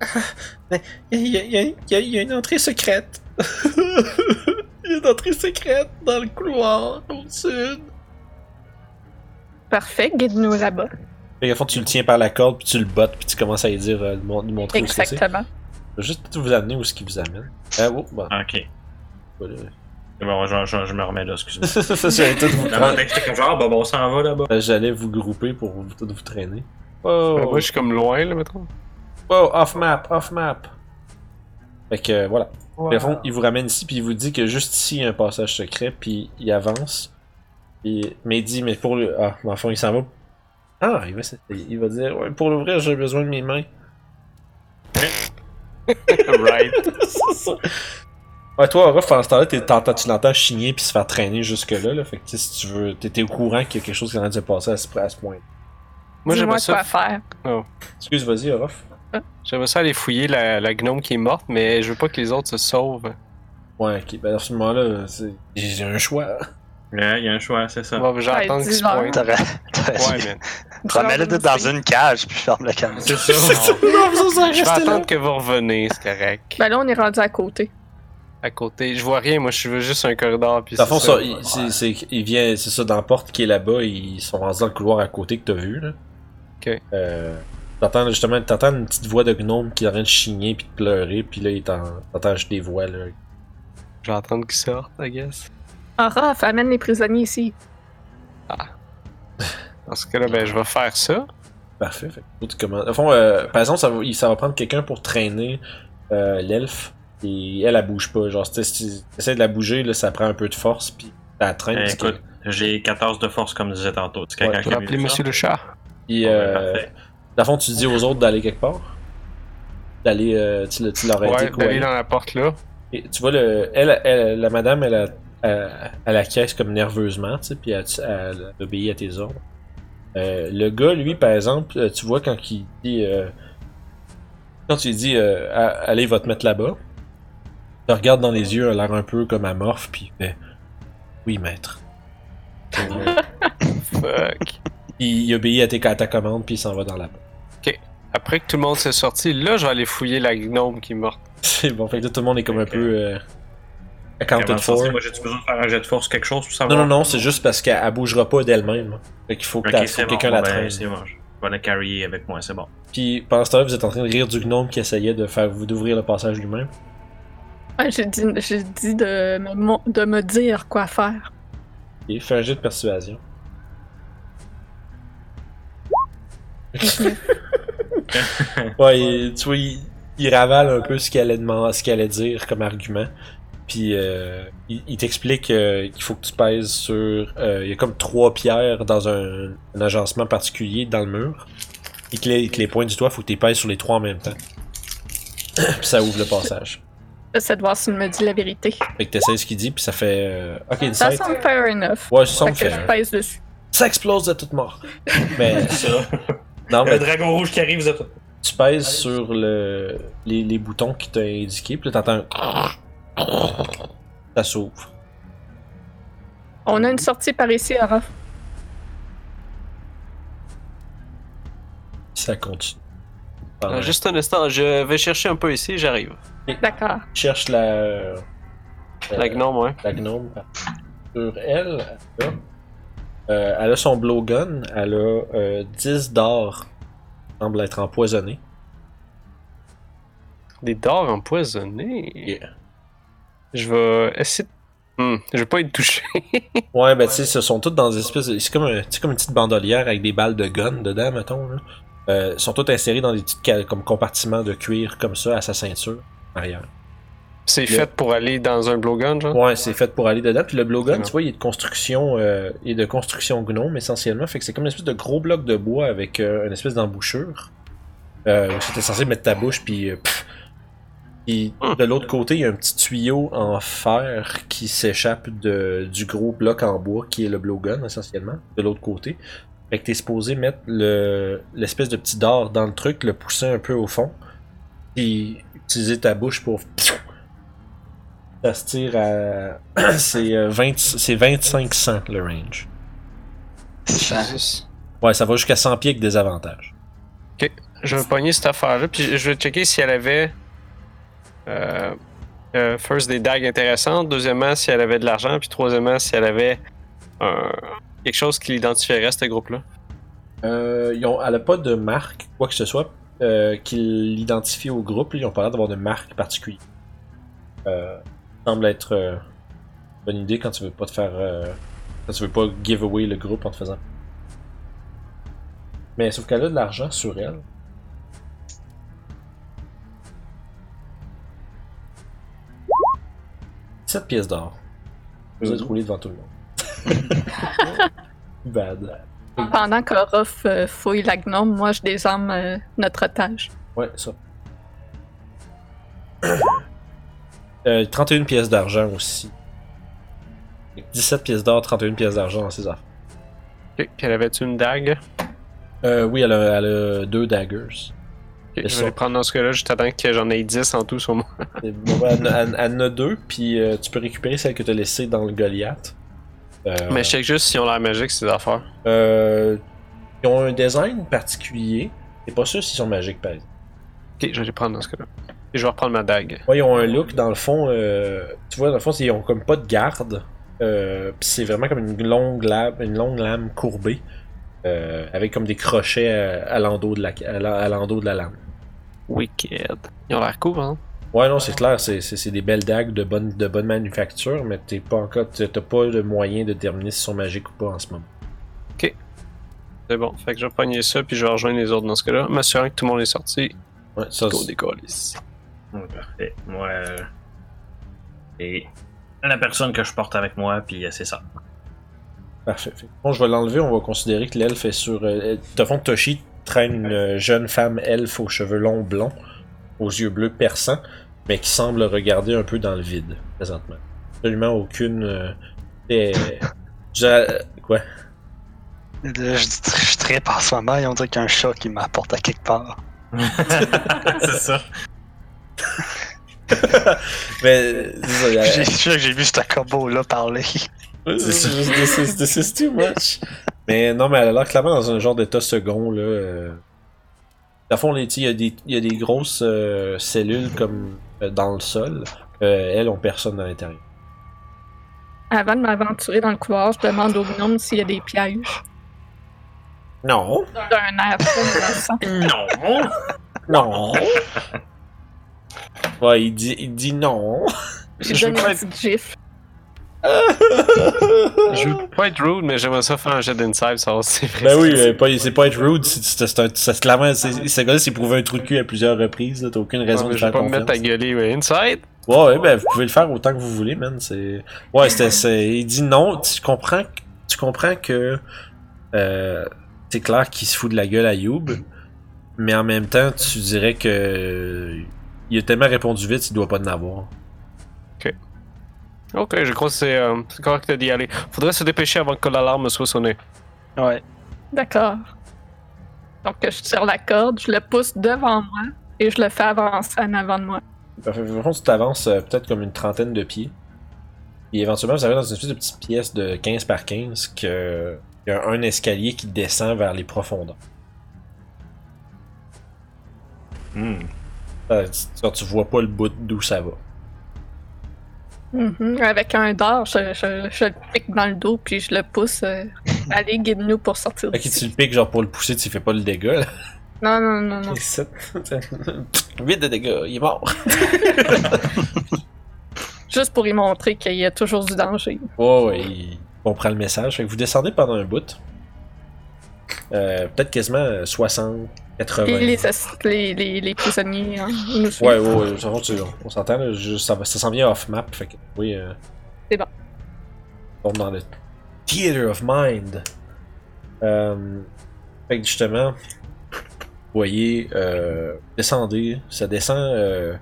Ah, mais il y, a- y y y une entrée secrète. il y a une entrée secrète dans le couloir au sud.
Parfait, guide-nous là-bas.
Qu'à fond, tu le tiens par la corde puis tu le bottes puis tu commences à lui dire, euh, lui mon- lui montrer où est-ce que c'est.
Exactement.
Je vais juste vous amener où est-ce qu'il vous amène. Ah, oh, bon,
Ok.
voilà.
Bon, je, je- je me remets là, excuse-moi.
j'allais tout vous
j'étais comme genre, bah, bon, on s'en va là-bas.
Euh, J'allais vous grouper pour vous, tout vous traîner. Oh,
Ben, moi, je suis comme loin, là, mettons.
oh, off map, off map. Fait que euh, voilà. Au fond, il vous ramène ici puis il vous dit que juste ici il y a un passage secret puis il avance. Puis, mais il dit mais pour le ah, dans le fond il s'en va. Ah, il va s'essayer. il va dire ouais, pour l'ouvrir j'ai besoin de mes mains.
right.
C'est ça. Ouais, toi, Ruff, en ce temps-là, tu l'entends chigner puis se faire traîner jusque-là. Là. Fait que tu sais, si tu veux, t'étais au courant qu'il y a quelque chose qui est en train de se passer à ce, à ce point.
Moi, j'aimerais
quoi
ça,
faire.
Excuse, vas-y, Ruff.
j'aimerais ça aller fouiller la, la gnome qui est morte, mais je veux pas que les autres se sauvent.
Ouais, ok. Ben, à ce moment-là, c'est- j'ai un choix.
Ouais, il y a un choix, c'est ça.
Bon, j'attends
Ouais,
qu'ils se
dis-leur.
pointent.
T'aurais.
Ouais, mais
Remets-le dans une cage puis ferme le cadenas.
C'est ça.
je vais attendre que vous reveniez, c'est correct.
Ben là, on est rendu à côté.
À côté, je vois rien, moi, je veux juste un corridor. Puis
Dans fond,
ça.
ça, il, c'est, c'est- il vient, c'est ça, dans la porte qui est là-bas, ils sont rendus dans le couloir à côté que t'as vu, là.
Ok.
Euh, t'entends, justement, t'entends une petite voix de gnome qui est en train de chigner puis de pleurer, puis là, il t'en- t'entends juste des voix, là.
Je vais attendre qu'ils sortent, I guess.
Ah, Raph, amène les prisonniers ici.
Dans ce cas-là, ben, je vais faire ça.
Parfait. Fait tu commandes- Au fond, euh, par exemple, ça va, il- ça va prendre quelqu'un pour traîner euh, l'elfe, et elle, elle bouge pas. Genre, tu si tu essaies de la bouger, là, ça prend un peu de force, puis la traîne.
Eh,
que-
écoute, j'ai 14 de force, comme disait tantôt. C'est quelqu'un
Ouais,
Je
vu
appeler? Monsieur le chat.
Puis,
Ouais,
euh, dans le fond, tu dis aux autres d'aller quelque part? D'aller, euh, tu, le- tu leur as
Ouais,
dit
d'aller
aller.
dans la porte là.
Et tu vois, le, elle, elle- la madame, elle, a, elle, elle acquiesce comme nerveusement, tu sais, puis elle, elle obéit à tes ordres. Euh, le gars, lui, par exemple, euh, tu vois quand il dit. euh, quand tu lui dis, euh, A- allez, va te mettre là-bas, il te regarde dans les yeux, a l'air un peu comme amorphe, puis il fait Oui, maître.
Fuck.
Il obéit à, tes, à ta commande, puis il s'en va dans la porte.
Après que tout le monde s'est sorti, là, je vais aller fouiller la gnome qui est morte.
C'est bon, fait que là, tout le monde est comme un
Ok.
peu. Euh, accounted for.
Moi, j'ai-tu besoin de faire un jet de force, quelque chose pour
Non,
savoir?
non, non, c'est juste parce qu'elle elle bougera pas d'elle-même. Fait qu'il faut que,
Ok, bon.
quelqu'un
bon,
la
ben,
traîne.
c'est bon. Je vais la carrier avec moi, c'est bon.
Puis pendant ce temps-là, vous êtes en train de rire du gnome qui essayait de faire vous d'ouvrir le passage lui-même.
Ouais, j'ai dit, j'ai dit de, me, de me dire quoi faire.
Et fait un jet de persuasion. ouais, il- tu vois, il, il ravale un peu ce qu'elle allait demander, ce qu'elle allait dire comme argument. Puis euh, il, il t'explique euh, qu'il faut que tu pèses sur. euh, il y a comme trois pierres dans un, un agencement particulier dans le mur. Et que les, que les points du doigt, faut que tu pèses sur les trois en même temps. puis ça ouvre le passage.
J'essaie de voir s'il me dit la vérité.
Fait que t'essayes ce qu'il dit, puis ça fait. euh, ok,
Ça
insight.
semble fair enough.
Ouais, ça semble
Fait que je pèse dessus.
Ça explose de toute mort. Mais
Ça.
non,
Le
mais
dragon rouge qui arrive, vous êtes.
tu pèses sur le, les, les boutons qui t'ont indiqué, puis là t'entends un... Ça s'ouvre.
On a une sortie par ici, Raph.
Ça continue.
Euh, juste un instant, je vais chercher un peu ici, j'arrive.
D'accord.
cherche la... euh,
La gnome, ouais.
la gnome. Sur elle, elle a, euh, elle a son blowgun, elle a euh, 10 d'or. semble être empoisonné.
Des dards empoisonnés?
Yeah.
Je vais essayer de... Hmm, je vais pas être touché.
Ouais, ben tu sais, ce sont toutes dans des espèces de... C'est comme, un- c'est comme une petite bandolière avec des balles de gun dedans, mettons. Là. Euh, sont toutes insérées dans des petits comme compartiments de cuir comme ça à sa ceinture arrière.
C'est fait pour aller dans un blowgun, genre?
Ouais, c'est fait pour aller dedans. Puis le blowgun, tu vois, il est de construction, euh, il est de construction gnome essentiellement. Fait que c'est comme une espèce de gros bloc de bois avec euh, une espèce d'embouchure. Euh, c'était censé mettre ta bouche puis pff, Et de l'autre côté, il y a un petit tuyau en fer qui s'échappe du gros bloc en bois qui est le blowgun essentiellement, de l'autre côté. Fait que t'es supposé mettre le, l'espèce de petit dard dans le truc, le pousser un peu au fond, et utiliser ta bouche pour. Ça se tire à. c'est, euh, 20, c'est 2500 le range. Ouais, ça va jusqu'à 100 pieds avec des avantages.
Je vais pogner cette affaire-là, puis je vais checker si elle avait. Euh, euh, first, des dagues intéressantes. Deuxièmement, si elle avait de l'argent. Puis troisièmement, si elle avait un- quelque chose qui l'identifierait, ce groupe-là?
Euh, ils ont, elle a pas de marque, quoi que ce soit, euh, qui l'identifie au groupe. Ils ont pas l'air d'avoir de marque particulière. Euh, semble être euh, une bonne idée quand tu veux pas te faire. euh, quand tu veux pas give away le groupe en te faisant. Mais sauf qu'elle a de l'argent sur elle. « 7 pièces d'or. Vous êtes roulé devant tout le monde. Bad.
Pendant qu'Orof euh, fouille la gnome, moi je désarme euh, notre otage.
Ouais, ça. Euh, 31 pièces d'argent aussi. 17 pièces d'or, 31 pièces d'argent dans ses affaires.
Ok, Puis elle avait-tu une dague?
Euh, oui, elle a, elle a deux daggers.
Je
ça.
vais les prendre dans ce cas-là, juste attendre que j'en ai 10 en tout sur moi.
Et bon, elle, elle- elle en a deux, puis euh, tu peux récupérer celle que tu as laissée dans le Goliath. Euh,
Mais je check juste si on l'air magique, ces affaires.
euh, ils ont un design particulier. T'es pas sûr s'ils sont magiques, par exemple.
Ok, je vais les prendre dans ce cas-là. Et je vais reprendre ma dague.
Ouais, ils ont un look, dans le fond, euh, tu vois, dans le fond, c'est- ils ont comme pas de garde. Euh, c'est vraiment comme une longue lame, une longue lame courbée. euh, avec comme des crochets à, à l'endos de la, à à de la lame.
Wicked. Ils ont l'air cool, hein?
Ouais, non, c'est clair, c'est, c'est, c'est des belles dagues de bonne, de bonne manufacture, mais t'es pas encore, t'as t'as pas de moyen de déterminer si sont magiques ou pas en ce moment.
C'est bon. Fait que je vais pogner ça, puis je vais rejoindre les autres dans ce cas-là, m'assurant que tout le monde est sorti.
Ouais, ça, c'est-.
Ouais, Parfait. Moi. euh, Et la personne que je porte avec moi, puis euh, c'est ça.
Parfait. Bon, je vais l'enlever, on va considérer que l'elfe est sur. Euh, de fond, Toshi traîne une jeune femme elfe aux cheveux longs blonds, aux yeux bleus perçants, mais qui semble regarder un peu dans le vide, présentement. Absolument aucune. Euh, je- euh, quoi?
Là, je, je trippe en ce moment et on dirait qu'il y a un chat qui m'apporte à quelque part.
c'est ça.
Mais. c'est ça, il y a-
J'ai- Je suis sûr que j'ai vu ce combo-là parler.
Ouais, c'est this is, this is too much. Mais non, mais elle a l'air clairement dans un genre d'état second, là. Euh... Dans le fond, il y, a des- il y a des grosses euh, cellules comme dans le sol. Euh, elles ont personne à l'intérieur.
Avant de m'aventurer dans le couloir, je demande au gnome s'il y a des pièges.
Non.
D'un air.
Non!
Non. ouais, il dit, il dit non.
J'ai
Je
donné
veux pas
une petite gifle.
Je veux pas être rude, mais j'aimerais ça faire un jet d'insight, savoir si c'est vrai.
Ben oui, euh, pas- c'est pas être rude, c'est clairement, ce gars-là s'est prouvé un trou de cul à plusieurs reprises, t'as aucune raison
Ouais, mais
de
je vais
faire
pas me
confiance.
mettre à gueuler, ouais. Inside?
Ouais, ouais, ben vous pouvez le faire autant que vous voulez, man. C'est. Ouais, c'était. Il dit non. Tu comprends. que- Tu comprends que. Euh, c'est clair qu'il se fout de la gueule à Youb. Mais en même temps, tu dirais que. Il a tellement répondu vite, il doit pas en avoir.
Ok, je crois que c'est euh, correct d'y aller. Faudrait se dépêcher avant que l'alarme soit sonnée.
Ouais.
D'accord. Donc je tire la corde, je le pousse devant moi et je le fais avancer en avant de moi.
Parfait. Par contre, tu t'avances euh, peut-être comme une trentaine de pieds. Et éventuellement, vous arrivez dans une espèce de petite pièce de 15 par 15 que. Il y a un escalier qui descend vers les profondeurs.
Hmm.
Euh, tu, tu vois pas le bout d'où ça va.
Mhm. Avec un dard, je, je- je le pique dans le dos puis je le pousse. euh, Allez, guide-nous pour sortir
Ok, tu le piques genre pour le pousser, tu fais pas le dégât là.
Non, non, non, non.
8 de dégâts, il est mort.
Juste pour y montrer qu'il y a toujours du danger.
Ouais, ouais, il comprend le message. Fait que vous descendez pendant un bout. Euh, Peut-être quasiment euh, 60, 80.
Et les, les, les, les prisonniers, hein.
Ouais, ouais, ouais. on s'entend, ça, ça s'en vient off-map. Fait que, oui. Euh,
C'est bon.
On tombe dans le Theater of Mind. Euh, fait que justement, vous voyez, euh, descendez, ça descend. Euh,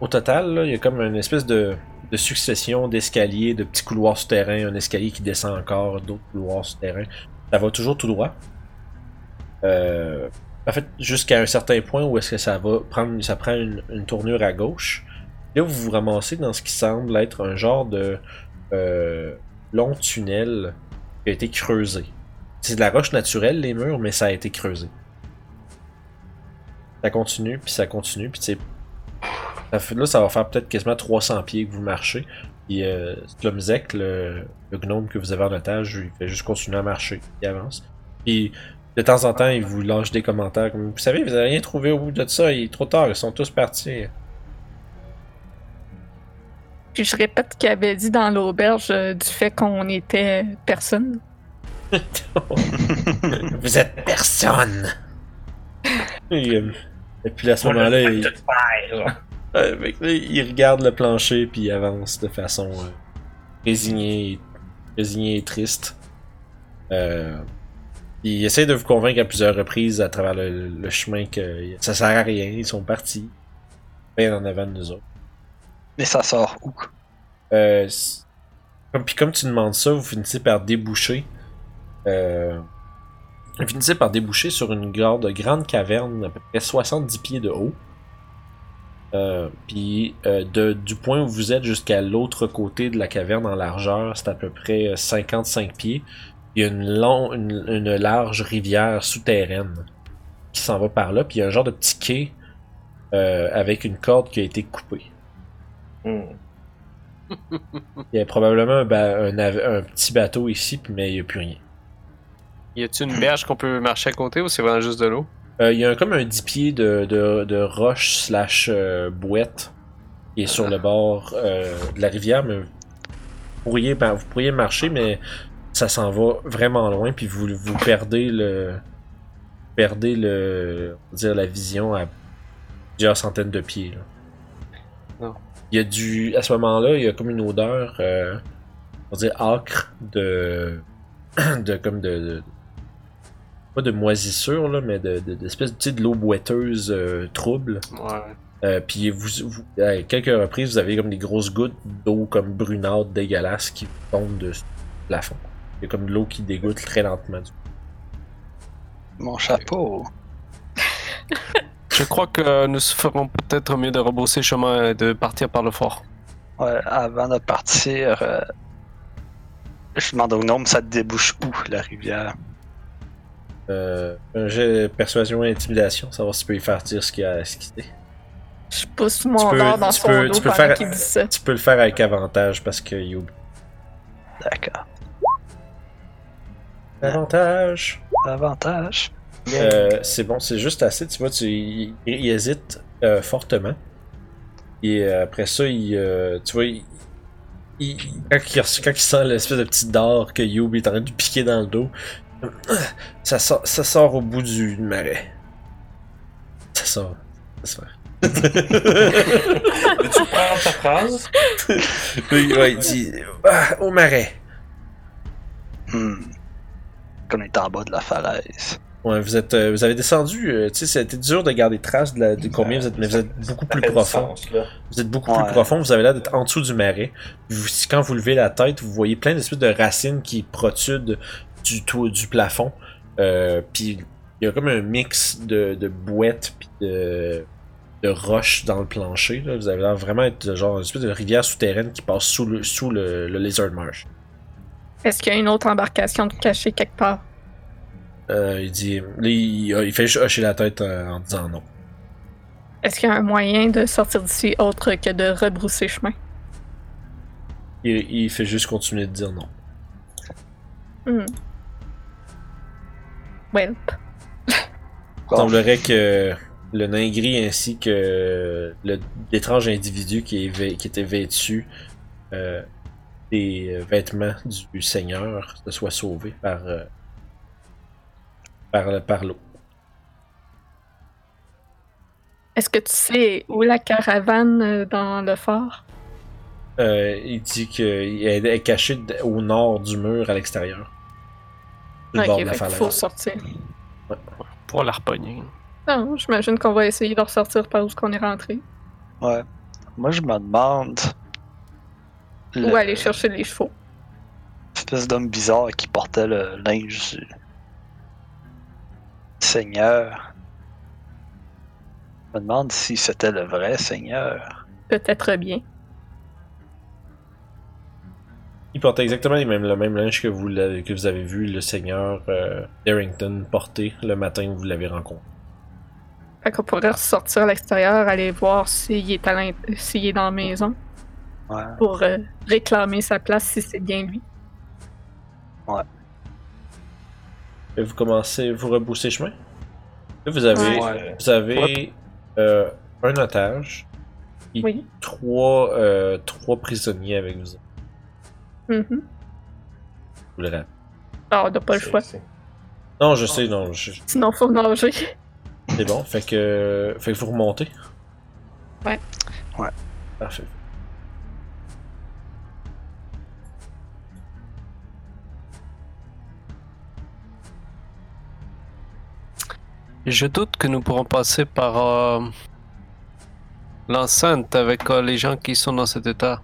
Au total, il y a comme une espèce de, de succession d'escaliers, de petits couloirs souterrains, un escalier qui descend encore, d'autres couloirs souterrains. Ça va toujours tout droit. Euh, en fait, jusqu'à un certain point où est-ce que ça va prendre, ça prend une, tournure à gauche. Là, vous vous ramassez dans ce qui semble être un genre de euh, long tunnel qui a été creusé. C'est de la roche naturelle, les murs, mais ça a été creusé. Ça continue, puis ça continue, puis fait- Là, ça va faire peut-être quasiment 300 pieds que vous marchez. Puis euh, Slumzek, le, le gnome que vous avez en otage, il fait juste continuer à marcher. Il avance. Puis de temps en temps, il vous lâche des commentaires comme Vous savez, vous avez rien trouvé au bout de ça, il est trop tard, ils sont tous partis.
Puis je répète qu'il avait dit dans l'auberge euh, du fait qu'on était personne.
Vous êtes personne! Et, euh, et puis à ce moment-là, il,
Tout faire.
Fait que là, il regarde le plancher puis il avance de façon euh, résignée, résignée et triste. Euh, il essaie de vous convaincre à plusieurs reprises à travers le, le chemin que ça sert à rien, ils sont partis. Bien en avant de nous autres.
Mais ça sort où?
Euh, puis comme tu demandes ça, vous finissez par déboucher. Euh, vous finissez par déboucher sur une grande, grande caverne à peu près 70 pieds de haut. Euh, puis euh, de- du point où vous êtes jusqu'à l'autre côté de la caverne en largeur, c'est à peu près euh, 55 pieds. Il y a une, long, une, une large rivière souterraine qui s'en va par là. Puis il y a un genre de petit quai euh, avec une corde qui a été coupée.
Hmm.
Il y a probablement un, petit bateau ici, mais il n'y a plus rien.
Y a-tu une berge qu'on peut marcher à côté ou c'est vraiment juste de l'eau?
Euh, il y a un- comme un 10 pieds de, de, de roche slash euh, bouette qui est sur le bord euh, de la rivière, mais vous pourriez, ben, vous pourriez marcher, mais ça s'en va vraiment loin, puis vous, vous perdez le perdez le dire la vision à plusieurs centaines de pieds. là.
Non.
Il y a du à ce moment-là, il y a comme une odeur euh, on va dire acre de de comme de, de- pas de moisissure là, mais de de- d'espèce sais, de l'eau boiteuse euh, trouble.
Ouais.
Euh, puis vous, vous- à quelques reprises, vous avez comme des grosses gouttes d'eau comme brunâtre, dégueulasse qui tombent de plafond. Il y a comme de l'eau qui dégoûte très lentement. du-
Mon chapeau.
Je crois que nous ferons peut-être mieux de rebrousser chemin et de partir par le fort.
Ouais, avant de partir, euh, je demande au gnome, ça débouche où, la rivière?
Euh, un jet de persuasion et intimidation, savoir si tu peux lui faire dire ce qu'il a ce qu'il sait.
Je pousse mon
peux-
dard dans
tu
son
peux-
dos
tu peux
pendant
faire-
qu'il dit ça.
Tu peux le faire avec avantage parce que oublie.
D'accord.
Avantage!
Avantage.
Euh, c'est bon, c'est juste assez. Tu vois, tu, il, il hésite euh, fortement. Et euh, après ça, il, euh, tu vois, il, il- quand, il, quand il sent l'espèce de petit dard que Youb est en train de lui piquer dans le dos, ça sort, ça sort au bout du marais. Ça sort. Ça fait.
Veux-tu prendre ta phrase?
Oui, ouais, il dit Ah, au marais.
Hmm. Qu'on est en bas de la falaise.
Ouais, vous êtes, euh, vous avez descendu. euh, tu sais, c'était dur de garder trace de, la, de combien vous êtes, mais vous êtes beaucoup plus profond.
sens.
Vous êtes beaucoup
Ouais.
plus profond, vous avez l'air d'être en dessous du marais. Vous- quand vous levez la tête, vous voyez plein d'espèces de racines qui protrudent du toit du plafond. Euh, puis il y a comme un mix de, de bouettes puis de, de roches dans le plancher. là. Vous avez l'air vraiment être genre une espèce de rivière souterraine qui passe sous le, sous le, le Lizard Marsh.
Est-ce qu'il y a une autre embarcation cachée quelque part?
Euh, il dit, il, il fait juste hocher la tête euh, en disant non.
Est-ce qu'il y a un moyen de sortir d'ici autre que de rebrousser chemin?
Il, il fait juste continuer de dire non.
Hmm. Well,
Il semblerait que le nain gris ainsi que le- l'étrange individu qui, est vê- qui était vêtu euh, des euh, vêtements du Seigneur se soit sauvé par, euh, par, par l'eau.
est-ce que tu sais où la caravane dans le fort?
Euh, il dit qu'il est caché d- au nord du mur à l'extérieur. Le bord de
faut sortir.
Pour la repogner.
Non, j'imagine qu'on va essayer de ressortir par où qu'on est rentré.
Ouais. Moi, je me demande.
Ou aller chercher les chevaux.
Espèce d'homme bizarre qui portait le linge du Seigneur. Je me demande si c'était le vrai Seigneur.
Peut-être bien.
Il portait exactement les mêmes, le même linge que vous, l'avez- que vous avez vu le seigneur euh, Darrington porter le matin où vous l'avez rencontré.
Fait qu'on pourrait ressortir à l'extérieur, aller voir s'il est, à l'int- s'il est dans la maison
Ouais.
pour euh, réclamer sa place si c'est bien lui.
Et vous commencez, vous rebroussez chemin? Là, vous avez,
Ouais.
vous avez euh, un otage, et
Oui.
trois, euh, trois prisonniers avec vous.
Mhm.
Rappelez.
Ah, on n'a pas le choix.
C'est-
Non, je sais, non, je-
Sinon, faut nager.
c'est bon. Fait que, fait que vous remontez.
Ouais.
Ouais.
Parfait.
Je doute que nous pourrons passer par euh, l'enceinte avec euh, les gens qui sont dans cet état.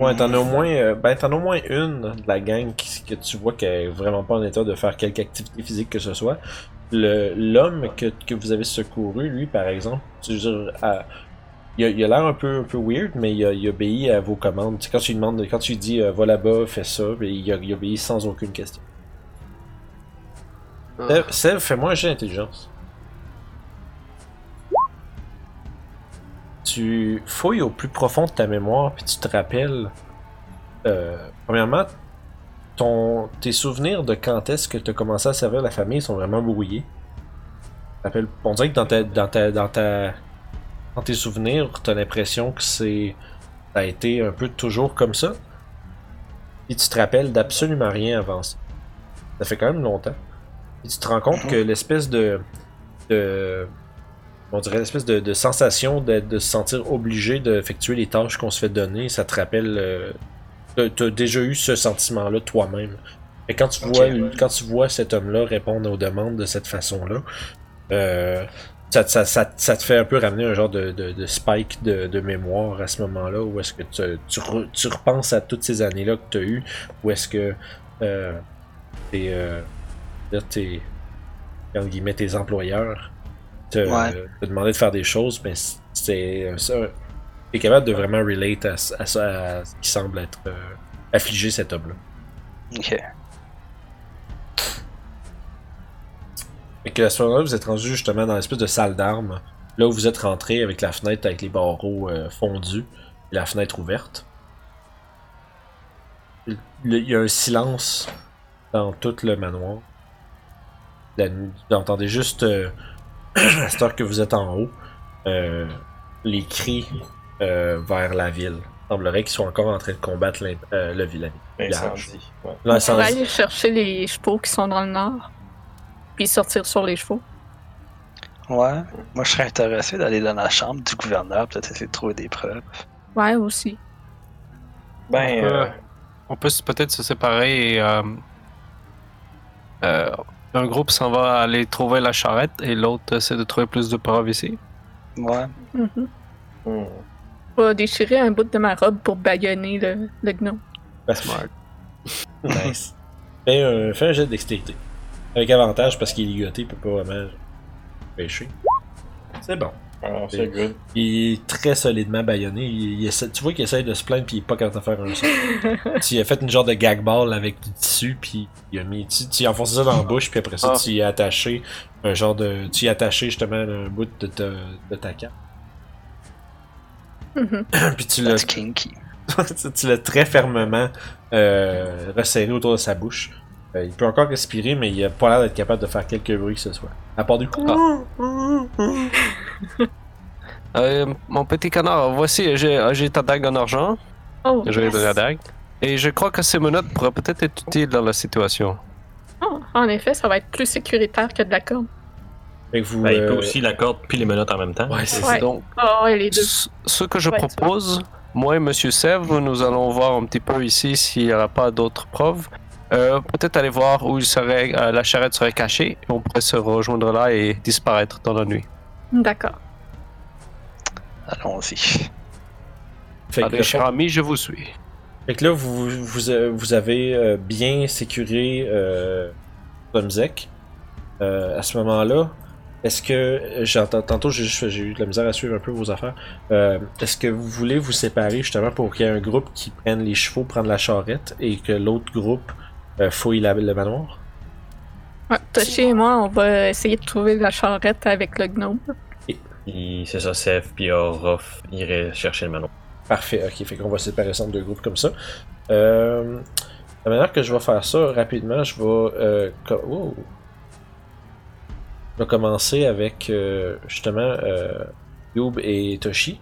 Ouais, t'en as au moins, euh, ben t'en as au moins une de la gang qui, que tu vois qu'elle est vraiment pas en état de faire quelque activité physique que ce soit. Le l'homme que, que vous avez secouru, lui par exemple, tu veux dire, à- il a il a l'air un peu un peu weird, mais il, a, il obéit à vos commandes. Tu sais, quand tu lui demandes, quand tu lui dis euh, va là-bas, fais ça, ben, il, a- il obéit sans aucune question. Sev, Sev, fais-moi un jeu d'intelligence. Tu fouilles au plus profond de ta mémoire, puis tu te rappelles. euh, premièrement, ton, tes souvenirs de quand est-ce que tu as commencé à servir la famille sont vraiment brouillés. On dirait que dans, ta, dans, ta, dans, ta, dans tes souvenirs, tu as l'impression que c'est ça a été un peu toujours comme ça. Et tu te rappelles d'absolument rien avant ça. Ça fait quand même longtemps. Et tu te rends compte que l'espèce de, de on dirait l'espèce de, de sensation de, de se sentir obligé d'effectuer les tâches qu'on se fait donner, ça te rappelle. Euh, t'as- T'as déjà eu ce sentiment-là toi-même. Et quand tu vois,
ouais.
quand tu vois cet homme-là répondre aux demandes de cette façon-là, euh, ça, ça, ça, ça te fait un peu ramener un genre de, de, de spike de, de mémoire à ce moment-là, où est-ce que tu, tu, re- tu repenses à toutes ces années-là que tu as eues, où est-ce que euh, tes, euh, tes, entre guillemets, tes employeurs te,
Ouais.
te demandaient de faire des choses, mais c'est ça. T'es capable de vraiment relate à, à ça, à ce qui semble être euh, affligé cet homme-là.
Ok.
Et que à ce moment-là, vous êtes rendu justement dans l'espèce de salle d'armes, là où vous êtes rentré avec la fenêtre avec les barreaux euh, fondus et la fenêtre ouverte. Il y a un silence dans tout le manoir. Vous entendez juste, euh, à cette heure que vous êtes en haut, euh, les cris euh, vers la ville. Il semblerait qu'ils soient encore en train de combattre euh, le vilain.
Ouais.
On pourrait aller chercher les chevaux qui sont dans le nord. Puis sortir sur les chevaux.
Ouais. Moi, je serais intéressé d'aller dans la chambre du gouverneur, peut-être essayer de trouver des preuves.
Ouais, aussi.
Ben,
On peut peut-être se séparer et euh, euh, un groupe s'en va aller trouver la charrette et l'autre essaie de trouver plus de preuves ici.
Ouais.
Hmm.
Je vais déchirer un bout de ma robe pour baïonner le, le gnome.
Smart.
Nice. Fais un, fais un jet de dextérité. Avec avantage parce qu'il est ligoté, il peut pas vraiment pêcher. C'est bon.
Alors, c'est good.
Il est très solidement baïonné. Il, il essaie- tu vois qu'il essaie de se plaindre puis il est pas capable de faire un son. tu as fait une genre de gag ball avec du tissu puis il a mis tu, tu y as enfoncé ça dans la bouche puis après ça
Ah.
tu y as attaché un genre de tu y as attaché justement un bout de ta, de ta cape.
Mhm.
puis tu l'as
kinky.
tu l'as très fermement euh, resserré autour de sa bouche. Euh, il peut encore respirer, mais il a pas l'air d'être capable de faire quelque bruit que ce soit. À part du coup.
Euh, mon petit canard, voici, j'ai j'ai ta dague en argent.
Oh,
Je vais
yes.
donner la dague. Et je crois que ces menottes pourraient peut-être être utiles dans la situation.
Oh, en effet, ça va être plus sécuritaire que de la corde.
Que vous,
Ben, il peut
euh,
aussi la corde puis les menottes en même temps.
Ouais, c'est
Ouais.
Donc,
Oh, ouais, les deux.
ce que je
Ouais,
propose, moi et Monsieur Sèvres, nous allons voir un petit peu ici s'il n'y aura pas d'autres preuves. Euh, peut-être aller voir où il serait, euh, la charrette serait cachée et on pourrait se rejoindre là et disparaître dans la nuit.
D'accord.
Allons-y.
Fait que,
Allez, cher ami, je vous suis.
fait que là, vous, vous, euh, vous avez euh, bien sécuré euh, Tomzek. Euh, à ce moment-là, est-ce que. J'entends, tantôt, j'ai, juste- j'ai eu de la misère à suivre un peu vos affaires. Euh, est-ce que vous voulez vous séparer justement pour qu'il y ait un groupe qui prenne les chevaux, prendre la charrette et que l'autre groupe euh, fouille la- le manoir?
Ouais, Toshi et moi, on va essayer de trouver la charrette avec le gnome.
Puis c'est ça, Seth, puis Orof irait chercher le manoir.
Parfait, ok, fait qu'on va séparer ça en deux groupes comme ça. Euh, la manière que je vais faire ça rapidement, je vais. Euh, co- wow. Je vais commencer avec euh, justement euh, Youb et Toshi.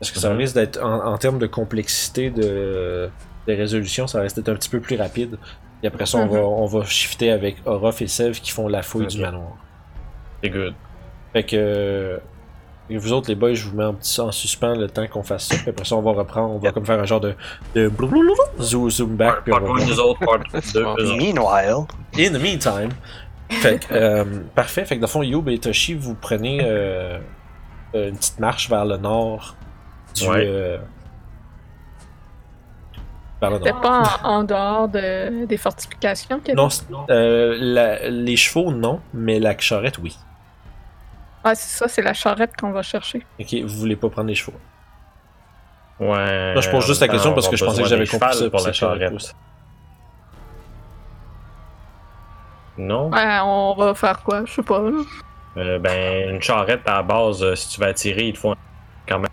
Parce que ça
Mhm.
risque d'être, en, en termes de complexité de, de résolution, ça risque d'être un petit peu plus rapide. Et après ça, on, va, on va shifter avec Orof et Sev qui font la fouille du manoir.
C'est good.
Fait que. et vous autres, les boys, je vous mets en, petit, en suspens le temps qu'on fasse ça. Puis après ça, on va reprendre. On va comme faire un genre de. de zoom, zoom back. Puis on va
nous autres.
Meanwhile,
In the meantime. Fait que, euh, parfait. Fait que dans le fond, Youb et Toshi, vous prenez euh, euh, une petite marche vers le nord du.
Ouais.
euh,
C'était pas en, en dehors de, des fortifications qu'il y avait?
Non, c'est- euh, la- les chevaux, non, mais la charrette, oui.
Ah, c'est ça, c'est la charrette qu'on va chercher.
Ok, vous voulez pas prendre les chevaux?
Ouais.
Je pose juste la question parce que je pensais que j'avais compris ça,
pour la charrette.
aussi.
Non?
Ouais, on va faire quoi? Je sais pas.
Euh, ben, une charrette à la base, euh, si tu vas attirer, il te faut quand même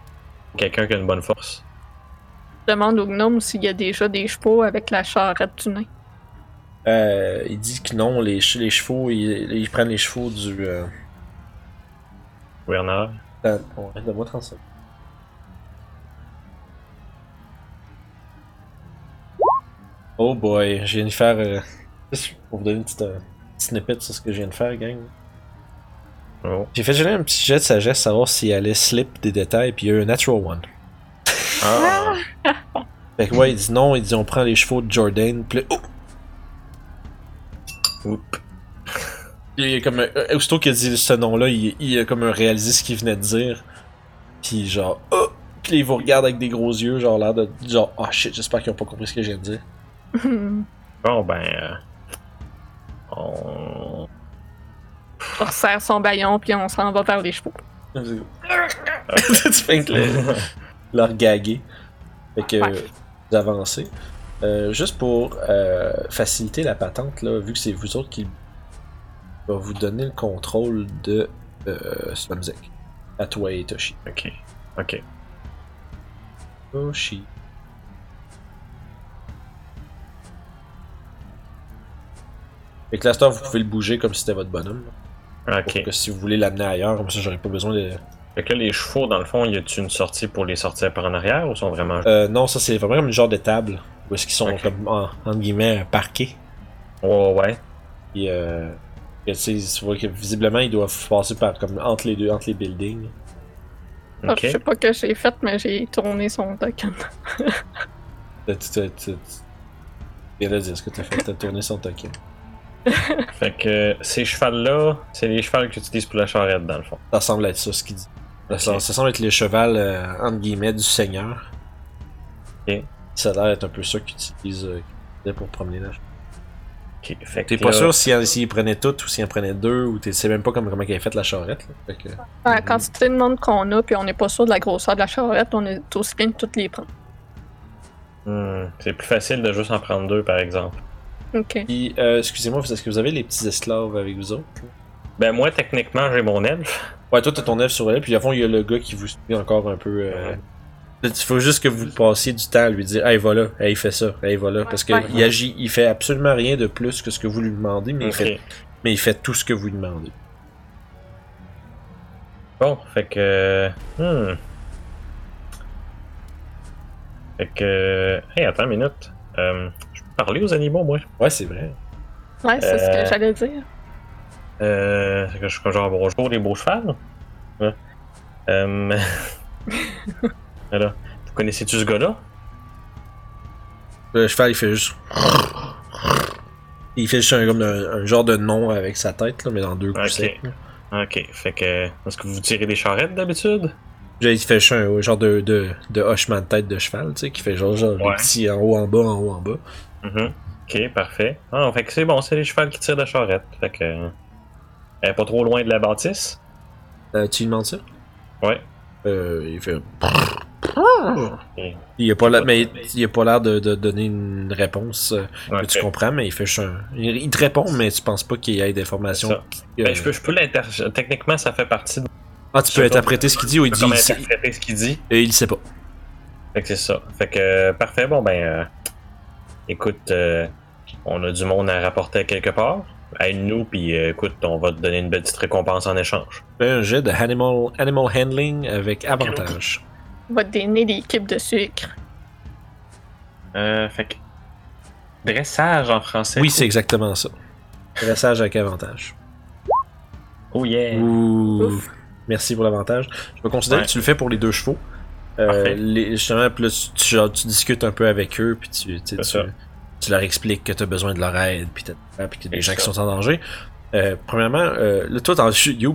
quelqu'un qui a une bonne force.
Je demande au gnome s'il y a déjà des chevaux avec la charrette du nain.
Euh, il dit que non, les, che- les chevaux, ils, ils prennent les chevaux du. Euh,
Gouverneur.
dans- ouais, donne-moi 30 secondes. Oh boy, je viens de faire. euh, pour vous donner une petite, euh, snippet sur ce que je viens de faire, gang.
Oh.
J'ai fait générer un petit jet de sagesse, savoir s'il allait slip des détails, puis il y a eu un natural one.
Ah!
Fait que ouais, il dit non, il dit on prend les chevaux de Jordan, puis là, oh!
Oups.
Il y a comme un, euh, aussitôt qu'il a dit ce nom-là, il, il a comme un réalisé ce qu'il venait de dire. Puis genre, oh! Puis il vous regarde avec des gros yeux, genre l'air de. Genre, oh shit, j'espère qu'ils ont pas compris ce que je viens de dire.
Bon, ben. euh, On.
On resserre son baillon, puis on s'en va vers les chevaux.
tu fais leur gaguer. Fait que
Ouais.
vous avancez. Euh, juste pour euh, faciliter la patente, là, vu que c'est vous autres qui va vous donner le contrôle de euh, Slamzek. À toi et Toshi.
Ok. Ok.
Toshi. Fait que là, cette heure, vous pouvez le bouger comme si c'était votre bonhomme. là.
Ok.
Pour que si vous voulez l'amener ailleurs, comme ça, j'aurais pas besoin de.
Fait que là, les chevaux, dans le fond, y a-tu une sortie pour les sortir par en arrière ou sont vraiment.
Euh, non, ça c'est vraiment comme une genre de table. Où est-ce qu'ils sont comme, en, entre guillemets, parqués.
Ouais, ouais.
Puis, euh, que, tu vois que visiblement, ils doivent passer par, comme, entre les deux, entre les buildings.
Ah,
Ok.
Je sais pas que j'ai fait, mais j'ai tourné son token.
Tu, tu, tu, tu- tu viens de dire ce que t'as fait, t'as tourné son token.
Fait que ces chevals-là, c'est les chevals que tu utilises pour la charrette, dans le fond.
Ça semble être ça, ce qu'il dit. Ça, semble être le cheval, euh, entre guillemets, du seigneur. Ça a l'air d'être un peu ça qu'ils utilisent euh, pour promener là.
Ok. Fait que
T'es pas
là-
sûr s'ils s'ils prenaient toutes ou s'ils en prenaient deux ou tu sais même pas comme, comment ils avaient fait la charrette. Là. Fait que,
Ouais, La quantité de monde qu'on a, puis on n'est pas sûr de la grosseur de la charrette, on est aussi bien de toutes les prendre.
Hmm, C'est plus facile de juste en prendre deux, par exemple.
Ok.
Puis, euh, excusez-moi, est-ce que vous avez les petits esclaves avec vous autres?
Ben, moi, techniquement, j'ai mon elfe.
Ouais, toi, t'as ton elfe sur elle, puis à fond, il y a le gars qui vous suit encore un peu. Euh... Il faut juste que vous passiez du temps à lui dire Hey, va là, hey, fais ça, hey, va là. Parce qu'il
Ouais.
agit, il fait absolument rien de plus que ce que vous lui demandez, mais, il, fait, mais il fait tout ce que vous lui demandez.
Bon, fait que. Hmm. Fait que. Hey, attends une minute. Euh, je peux parler aux animaux, moi?
Ouais, c'est vrai.
Ouais, c'est ce
Euh,
que j'allais dire.
Euh. Je suis genre bonjour les beaux chevals. Ouais. Euh. Alors, vous connaissez-tu ce gars-là?
Le cheval, il fait juste. Il fait juste un, comme un, un genre de nom avec sa tête, là, mais dans deux coups
Ok.
secs. là.
Ok, fait que. Est-ce que vous tirez des charrettes d'habitude?
J'ai- Il fait juste un genre de, de, de hochement de tête de cheval, tu sais, qui fait genre, genre
Ouais.
les petits en haut, en bas, en haut, en bas.
Mhm. Ok, parfait. Ah, fait que c'est bon, c'est les chevals qui tirent de charrette. Fait que. Euh, Elle est pas trop loin de la bâtisse?
Euh, tu lui demandes ça?
Ouais.
Euh, il fait.
Ok.
Il a pas l'air, mais il a pas l'air de, de donner une réponse euh, que
Ok.
tu comprends, mais il fait juste un. Il, te répond, mais tu penses pas qu'il y ait d'informations.
Ça.
euh,
Ben, je peux, je peux l'inter... Techniquement, ça fait partie de.
Ah, tu peux
je peux
interpréter ce qu'il dit ou il dit. Il, sait-
ce qu'il dit.
et il sait pas.
Fait que c'est ça. Fait que, euh, parfait. Bon, ben, euh, écoute, euh, on a du monde à rapporter quelque part. Aide-nous, puis euh, écoute, on va te donner une belle petite récompense en échange.
Fais un jet de animal, animal handling avec avantage.
On va te donner des cubes de sucre.
Euh, fait que. Dressage en français.
Oui, c'est exactement ça. Dressage avec avantage.
Oh yeah.
Ouh.
Ouf.
Merci pour l'avantage. Je vais considérer
Ouais.
que tu le fais pour les deux chevaux. Euh, les, justement, puis là, tu, tu- genre, tu discutes un peu avec eux, puis tu, tu, tu, leur expliques que tu as besoin de leur aide, puis t'as- puis qu'il y a des gens qui sont en danger. Euh, premièrement, euh, là, toi,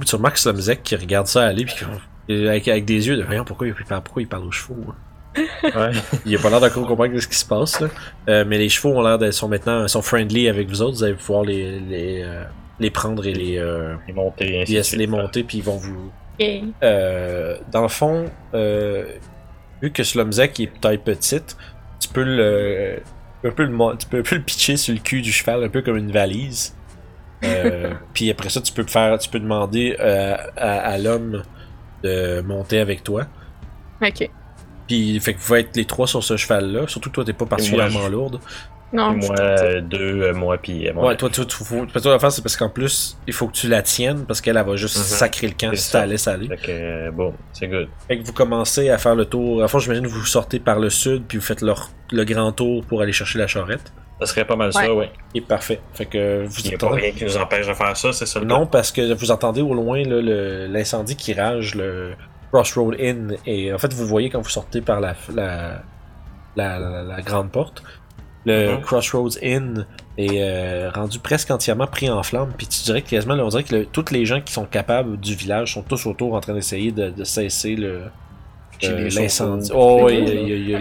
tu remarques Slumzek qui regarde ça aller, puis qui- euh, avec, avec des yeux de voyons pourquoi il parle, pourquoi il parle aux chevaux. hein?
Ouais.
Il a pas l'air d'accord comprendre ce qui se passe, là. Euh, mais les chevaux ont l'air d'être sont maintenant sont friendly avec vous autres, vous allez pouvoir les, les, euh, les prendre et les, euh,
Les monter, ainsi
les,
de suite.
les monter, puis ils vont vous, euh, dans le fond, euh, vu que Slumzek est taille petite, tu peux le, un peu le, mo- tu peux un peu le pitcher sur le cul du cheval, un peu comme une valise. Euh, puis après ça, tu peux faire, tu peux demander euh, à, à l'homme de monter avec toi.
ok.
Puis fait que vous pouvez être les trois sur ce cheval-là. Surtout que toi, t'es pas particulièrement
je-
lourde.
Non,
Moi, euh, deux, euh, moi, puis euh, moi.
Ouais, toi, toi, tu faut, toi, l'affaire, c'est parce qu'en plus, il faut que tu la tiennes parce qu'elle elle va juste
Mhm.
sacrer le camp
C'est
si
ça.
tu la laisses aller.
Fait que, euh, bon, c'est good.
Fait que vous commencez à faire le tour. À fond, j'imagine que vous sortez par le sud, puis vous faites le, le grand tour pour aller chercher la charrette.
Ça serait pas mal ça, ouais.
Et parfait. Fait que vous
Il n'y a pas rien qui nous empêche de faire ça, c'est ça le
Non, parce que vous entendez au loin là, le- l'incendie qui rage le Crossroad Inn. Et en fait, vous voyez quand vous sortez par la, la, la, la- la grande porte, le
Mhm.
Crossroads Inn est euh, rendu presque entièrement pris en flammes. Puis tu dirais que quasiment, là, on dirait que le- tous les gens qui sont capables du village sont tous autour en train d'essayer de, de cesser le euh, l'incendie. Oh, oui, il y a- il y a-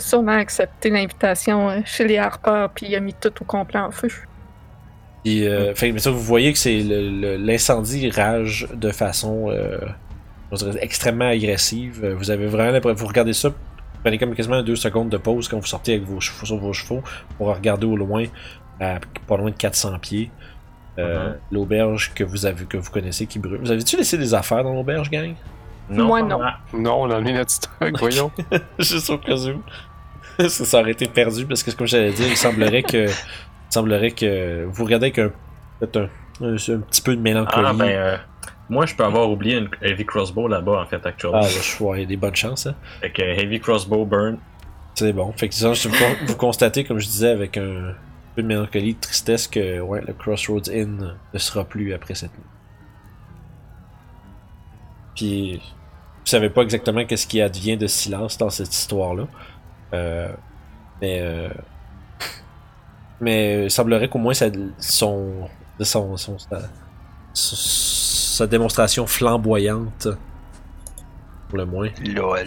sûrement accepté l'invitation euh, chez les Harper, puis il a mis tout au complet en feu.
Puis, euh, mais ça, vous voyez que c'est le- le- l'incendie rage de façon euh, dirais, extrêmement agressive. Vous avez vraiment l'impression, vous regardez ça, prenez comme quasiment deux secondes de pause quand vous sortez avec vos chevaux sur vos chevaux pour regarder au loin, à pas loin de 400 pieds, euh, l'auberge que vous avez que vous connaissez qui brûle. Vous avez-tu laissé des affaires dans l'auberge, gang?
Moi,
pas
non.
Non, on a mis notre stock, voyons.
Juste au cas où. ça, ça aurait été perdu parce que, comme j'allais dire, il semblerait que, il semblerait que vous regardez avec un, peut-être un, un, un petit peu de mélancolie.
Ah, ben, euh, moi, je peux avoir oublié une Heavy Crossbow là-bas, en fait, actuellement.
Ah, là, je vois, il y a des bonnes chances. Hein.
Fait que Heavy Crossbow burn.
C'est bon. Fait que ça, vous, constatez, comme je disais, avec un peu de mélancolie, de tristesse, que ouais, le Crossroads Inn ne sera plus après cette nuit. Puis, vous savez pas exactement qu'est-ce qui advient de silence dans cette histoire-là. Euh, mais, euh, mais il semblerait qu'au moins ça, son, son, son- sa démonstration flamboyante, pour le moins,
LOL.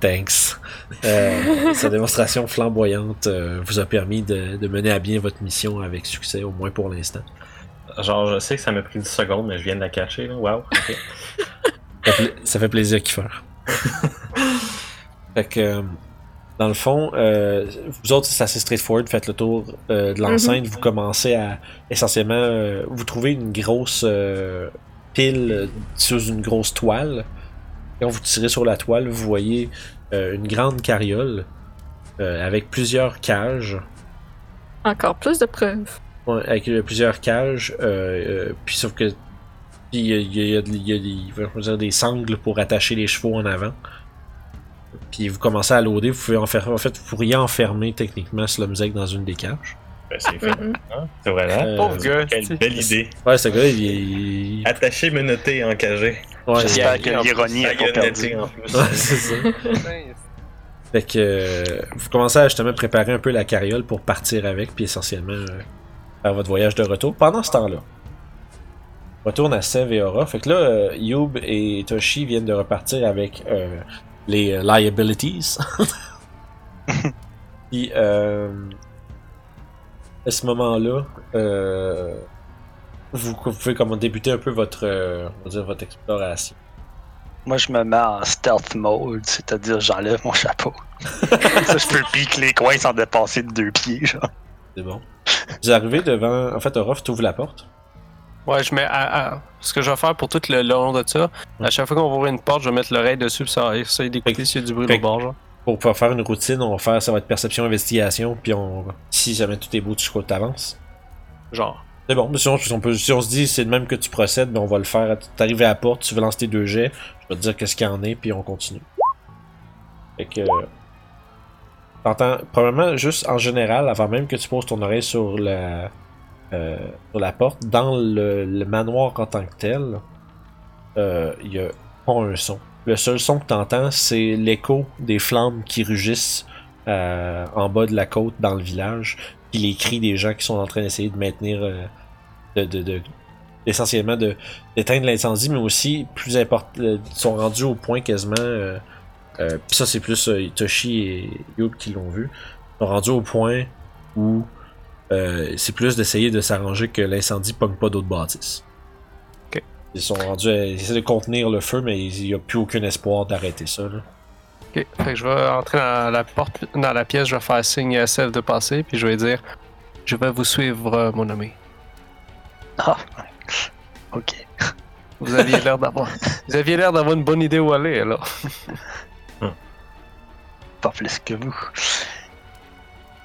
Thanks. Euh, sa démonstration flamboyante euh, vous a permis de, de mener à bien votre mission avec succès, au moins pour l'instant.
Genre, je sais que ça m'a pris 10 secondes, mais je viens de la cacher, là. Wow.
Ça fait, pla- ça fait plaisir Kiefer. fait que, euh, dans le fond, euh, vous autres, c'est assez straightforward. Faites le tour euh, de l'enceinte. Vous commencez à essentiellement, euh, vous trouvez une grosse euh, pile euh, sous une grosse toile. Quand vous tirez sur la toile, vous voyez euh, une grande carriole euh, avec plusieurs cages.
Encore plus de preuves.
Ouais, avec plusieurs cages, puis sauf que il y a, il y a- il y a- il y a des, dire, sangles pour attacher les chevaux en avant. Puis vous commencez à loader, vous pouvez en faire, en fait, vous pourriez enfermer techniquement Slumzek dans une des cages.
Ben, c'est fait. Hein? C'est vrai, là.
Euh,
Pauvre gars.
Quelle belle idée.
Ouais, ce gars, il, il-
Attaché, menotté, encagé.
ouais,
J'espère que l'ironie est pas perdue.
en plus.
Ouais, c'est ça. Fait que euh, vous commencez à justement préparer un peu la carriole pour partir avec, puis essentiellement euh, faire votre voyage de retour. Pendant ce temps-là, retourne à Sev et Aura. Fait que là, euh, Youb et Toshi viennent de repartir avec euh, les euh, liabilities. Puis, euh, à ce moment-là, euh, vous, vous pouvez comme débuter un peu votre, euh, on va dire, votre exploration.
Moi, je me mets en stealth mode, c'est-à-dire j'enlève mon chapeau. ça, je peux piquer les coins sans dépasser de deux pieds, genre.
C'est bon. Vous arrivez devant. En fait, Orof t'ouvre la porte.
Ouais, je mets. à- à- ce que je vais faire pour tout le long de ça, à chaque fois qu'on va ouvrir une porte, je vais mettre l'oreille dessus, puis ça va essayer d'écouter s'il y a du bruit au bord, genre.
Pour pouvoir faire une routine, on va faire ça va être perception investigation, puis on si jamais tout est beau, tu t'avances.
Genre.
C'est bon, mais si on, peut, si on se dit c'est de même que tu procèdes, ben on va le faire. T'arrives à la porte, tu veux lancer tes deux jets, je vais te dire qu'est-ce qu'il y en est, puis on continue. Fait que. T'entends, probablement, juste en général, avant même que tu poses ton oreille sur la, euh, sur la porte, dans le, le manoir en tant que tel, euh, il y a pas un son. Le seul son que t'entends, c'est l'écho des flammes qui rugissent euh, en bas de la côte dans le village, puis les cris des gens qui sont en train d'essayer de maintenir, euh, essentiellement de d'éteindre l'incendie, mais aussi plus important, euh, sont rendus au point quasiment. Ça, c'est plus Toshi et Youb qui l'ont vu. Sont rendus au point où c'est plus d'essayer de s'arranger que l'incendie pogne pas d'autres bâtisses. Ils sont rendus à, ils essaient de contenir le feu, mais il n'y a plus aucun espoir d'arrêter ça. Là.
Ok. Fait que je vais entrer dans la porte, dans la pièce, je vais faire signe à celle de passer, puis je vais dire Je vais vous suivre, euh, mon ami.
Ah, ok.
Vous aviez l'air d'avoir. Vous aviez l'air d'avoir une bonne idée où aller, alors.
Pas plus que vous.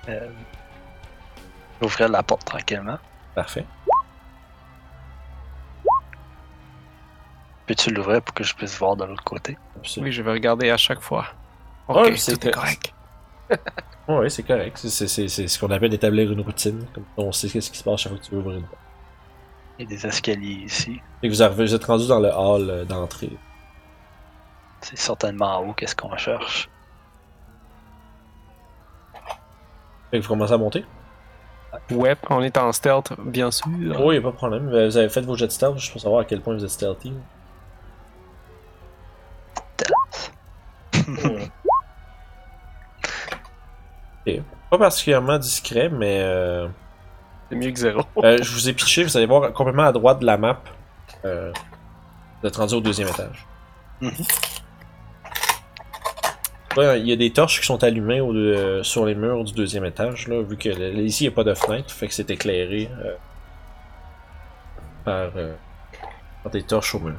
Euh, J'ouvrirai la porte tranquillement.
Parfait.
Peux-tu l'ouvrir pour que je puisse voir de l'autre côté?
Absolument.
Oui, je vais regarder à chaque fois. Ok,
Ouais,
tout
c'est
correct.
Ouais, c'est correct. C'est- ce qu'on appelle d'établir une routine. Comme ça, on sait ce qui se passe chaque fois que tu veux ouvrir une porte.
Il y a des escaliers ici.
Et que vous, arrivez, vous êtes rendu dans le hall euh, d'entrée.
C'est certainement en haut qu'est-ce qu'on cherche.
Fait que vous commencez à monter?
Ouais, on est en stealth, bien sûr.
Oui, y a pas de problème. Vous avez fait vos jets de stealth juste pour savoir à quel point vous êtes stealthy. Pas particulièrement discret, mais euh,
C'est mieux que zéro.
euh, je vous ai pitché, vous allez voir complètement à droite de la map. Euh, vous êtes rendu au deuxième étage.
Mhm.
Ouais, il y a des torches qui sont allumées au- euh, sur les murs du deuxième étage, là, vu que le- ici il n'y a pas de fenêtre, fait que c'est éclairé par, par des torches au mur.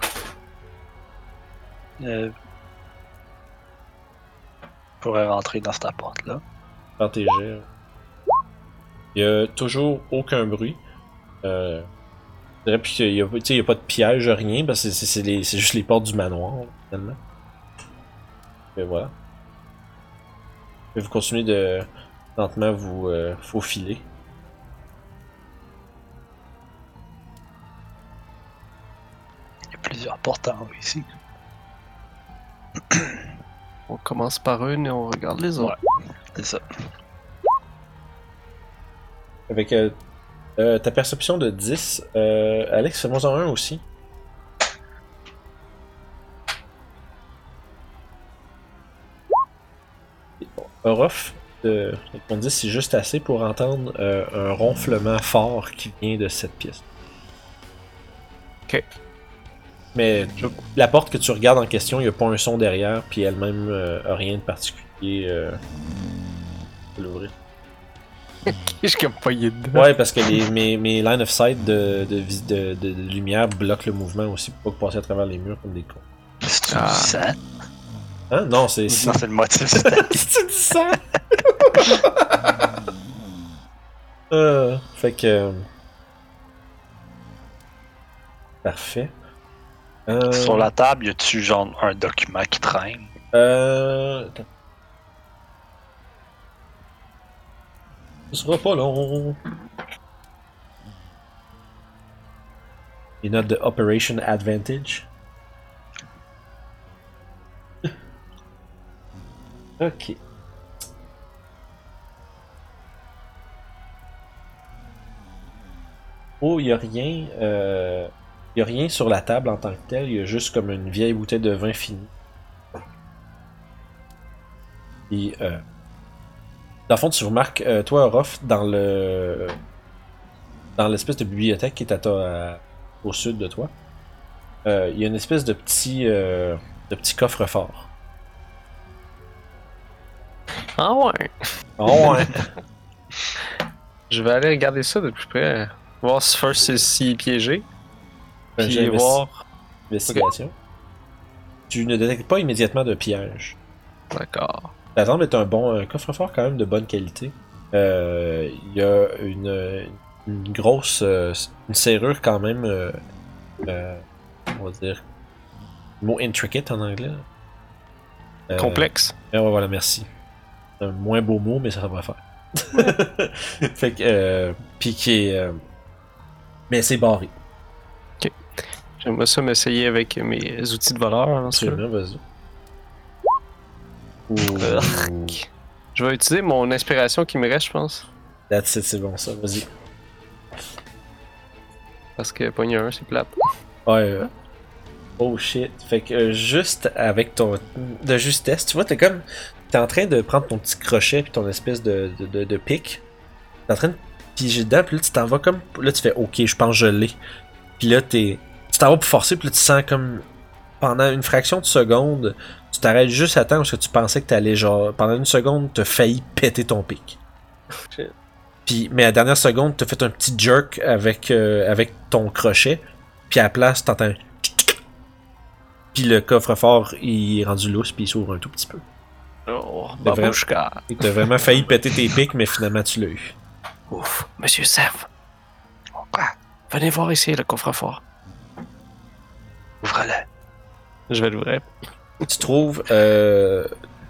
Je pourrais rentrer dans cette porte-là.
Jets. Il y a toujours aucun bruit. Euh, je dirais puis qu'il y a, pas de piège, rien, parce que c'est juste les portes du manoir, finalement. Et voilà. Et vous continuez de lentement vous euh, faufiler.
Il y a plusieurs portes en haut ici.
On commence par une et on regarde les autres.
C'est ça.
Avec euh, euh, ta perception de 10, euh, Alex, fais-moi en un aussi. Orof, mon 10, c'est juste assez pour entendre euh, un ronflement fort qui vient de cette pièce.
Ok.
Mais la porte que tu regardes en question, il n'y a pas un son derrière, puis elle-même euh, a rien de particulier. Euh, à l'ouvrir.
Je suis comme dedans.
Ouais, parce que les, mes, mes line of sight de, de, vis- de, de- de lumière bloquent le mouvement aussi pour pas passer à travers les murs comme des cons.
C'est
Ah.
du sang?
Hein? Non, c'est.
Non, c'est le motif.
c'est du sang! Euh, fait que. euh, Parfait. Euh,
Sur la table, y a-tu genre un document qui traîne?
Euh. Ce sera pas long. Une note de Operation Advantage. ok. Oh, il a rien. Euh... Il y a rien sur la table en tant que tel, il y a juste comme une vieille bouteille de vin fini. Puis, euh, dans le fond, tu remarques, euh, toi, Orof, dans le. Dans l'espèce de bibliothèque qui est à ta- à- au sud de toi, euh, il y a une espèce de petit. euh, de petit coffre-fort.
Ah ouais.
Oh, ouais.
Je vais aller regarder ça de plus près. Voir si first c'est si piégé. Puis
j'ai investi-
voir.
Investigation. Tu ne détectes pas immédiatement de piège.
D'accord.
Ça semble être un bon un coffre-fort quand même de bonne qualité. Euh, Il y a une, une grosse euh, une serrure quand même euh, euh, on va dire le mot intricate en anglais. Euh,
Complexe.
ah ouais, voilà, merci. Un moins beau mot, mais ça va faire. fait que euh, puis qui est euh, mais c'est barré.
J'aimerais ça m'essayer avec mes outils de voleur. dans ce cas-là.
Absolument, vas-y.
Je vais utiliser mon inspiration qui me reste, je pense.
That's it, c'est bon ça, vas-y.
Parce que pogner un, c'est plate.
Ouais. euh, Oh shit. Fait que euh, juste avec ton. de justesse, tu vois, t'es comme. T'es en train de prendre ton petit crochet puis ton espèce de, de, de, de pic. T'es en train de piger dedans, puis là tu t'en vas comme. Là tu fais ok, je pense que je l'ai. Puis là t'es. T'en vas pour forcer, puis là tu sens comme. Pendant une fraction de seconde, tu t'arrêtes juste à temps parce que tu pensais que t'allais genre. Pendant une seconde, t'as failli péter ton pic.
Shit.
Puis, mais à la dernière seconde, t'as fait un petit jerk avec, euh, avec ton crochet. Puis à la place, t'entends puis le coffre-fort, il est rendu lousse, puis il s'ouvre un tout petit peu.
Oh,
T'as vraiment failli péter tes pics, mais finalement tu l'as eu.
Ouf. Monsieur Sev. Venez voir ici le coffre-fort.
Ouvre-le.
Je vais l'ouvrir.
Tu trouves euh,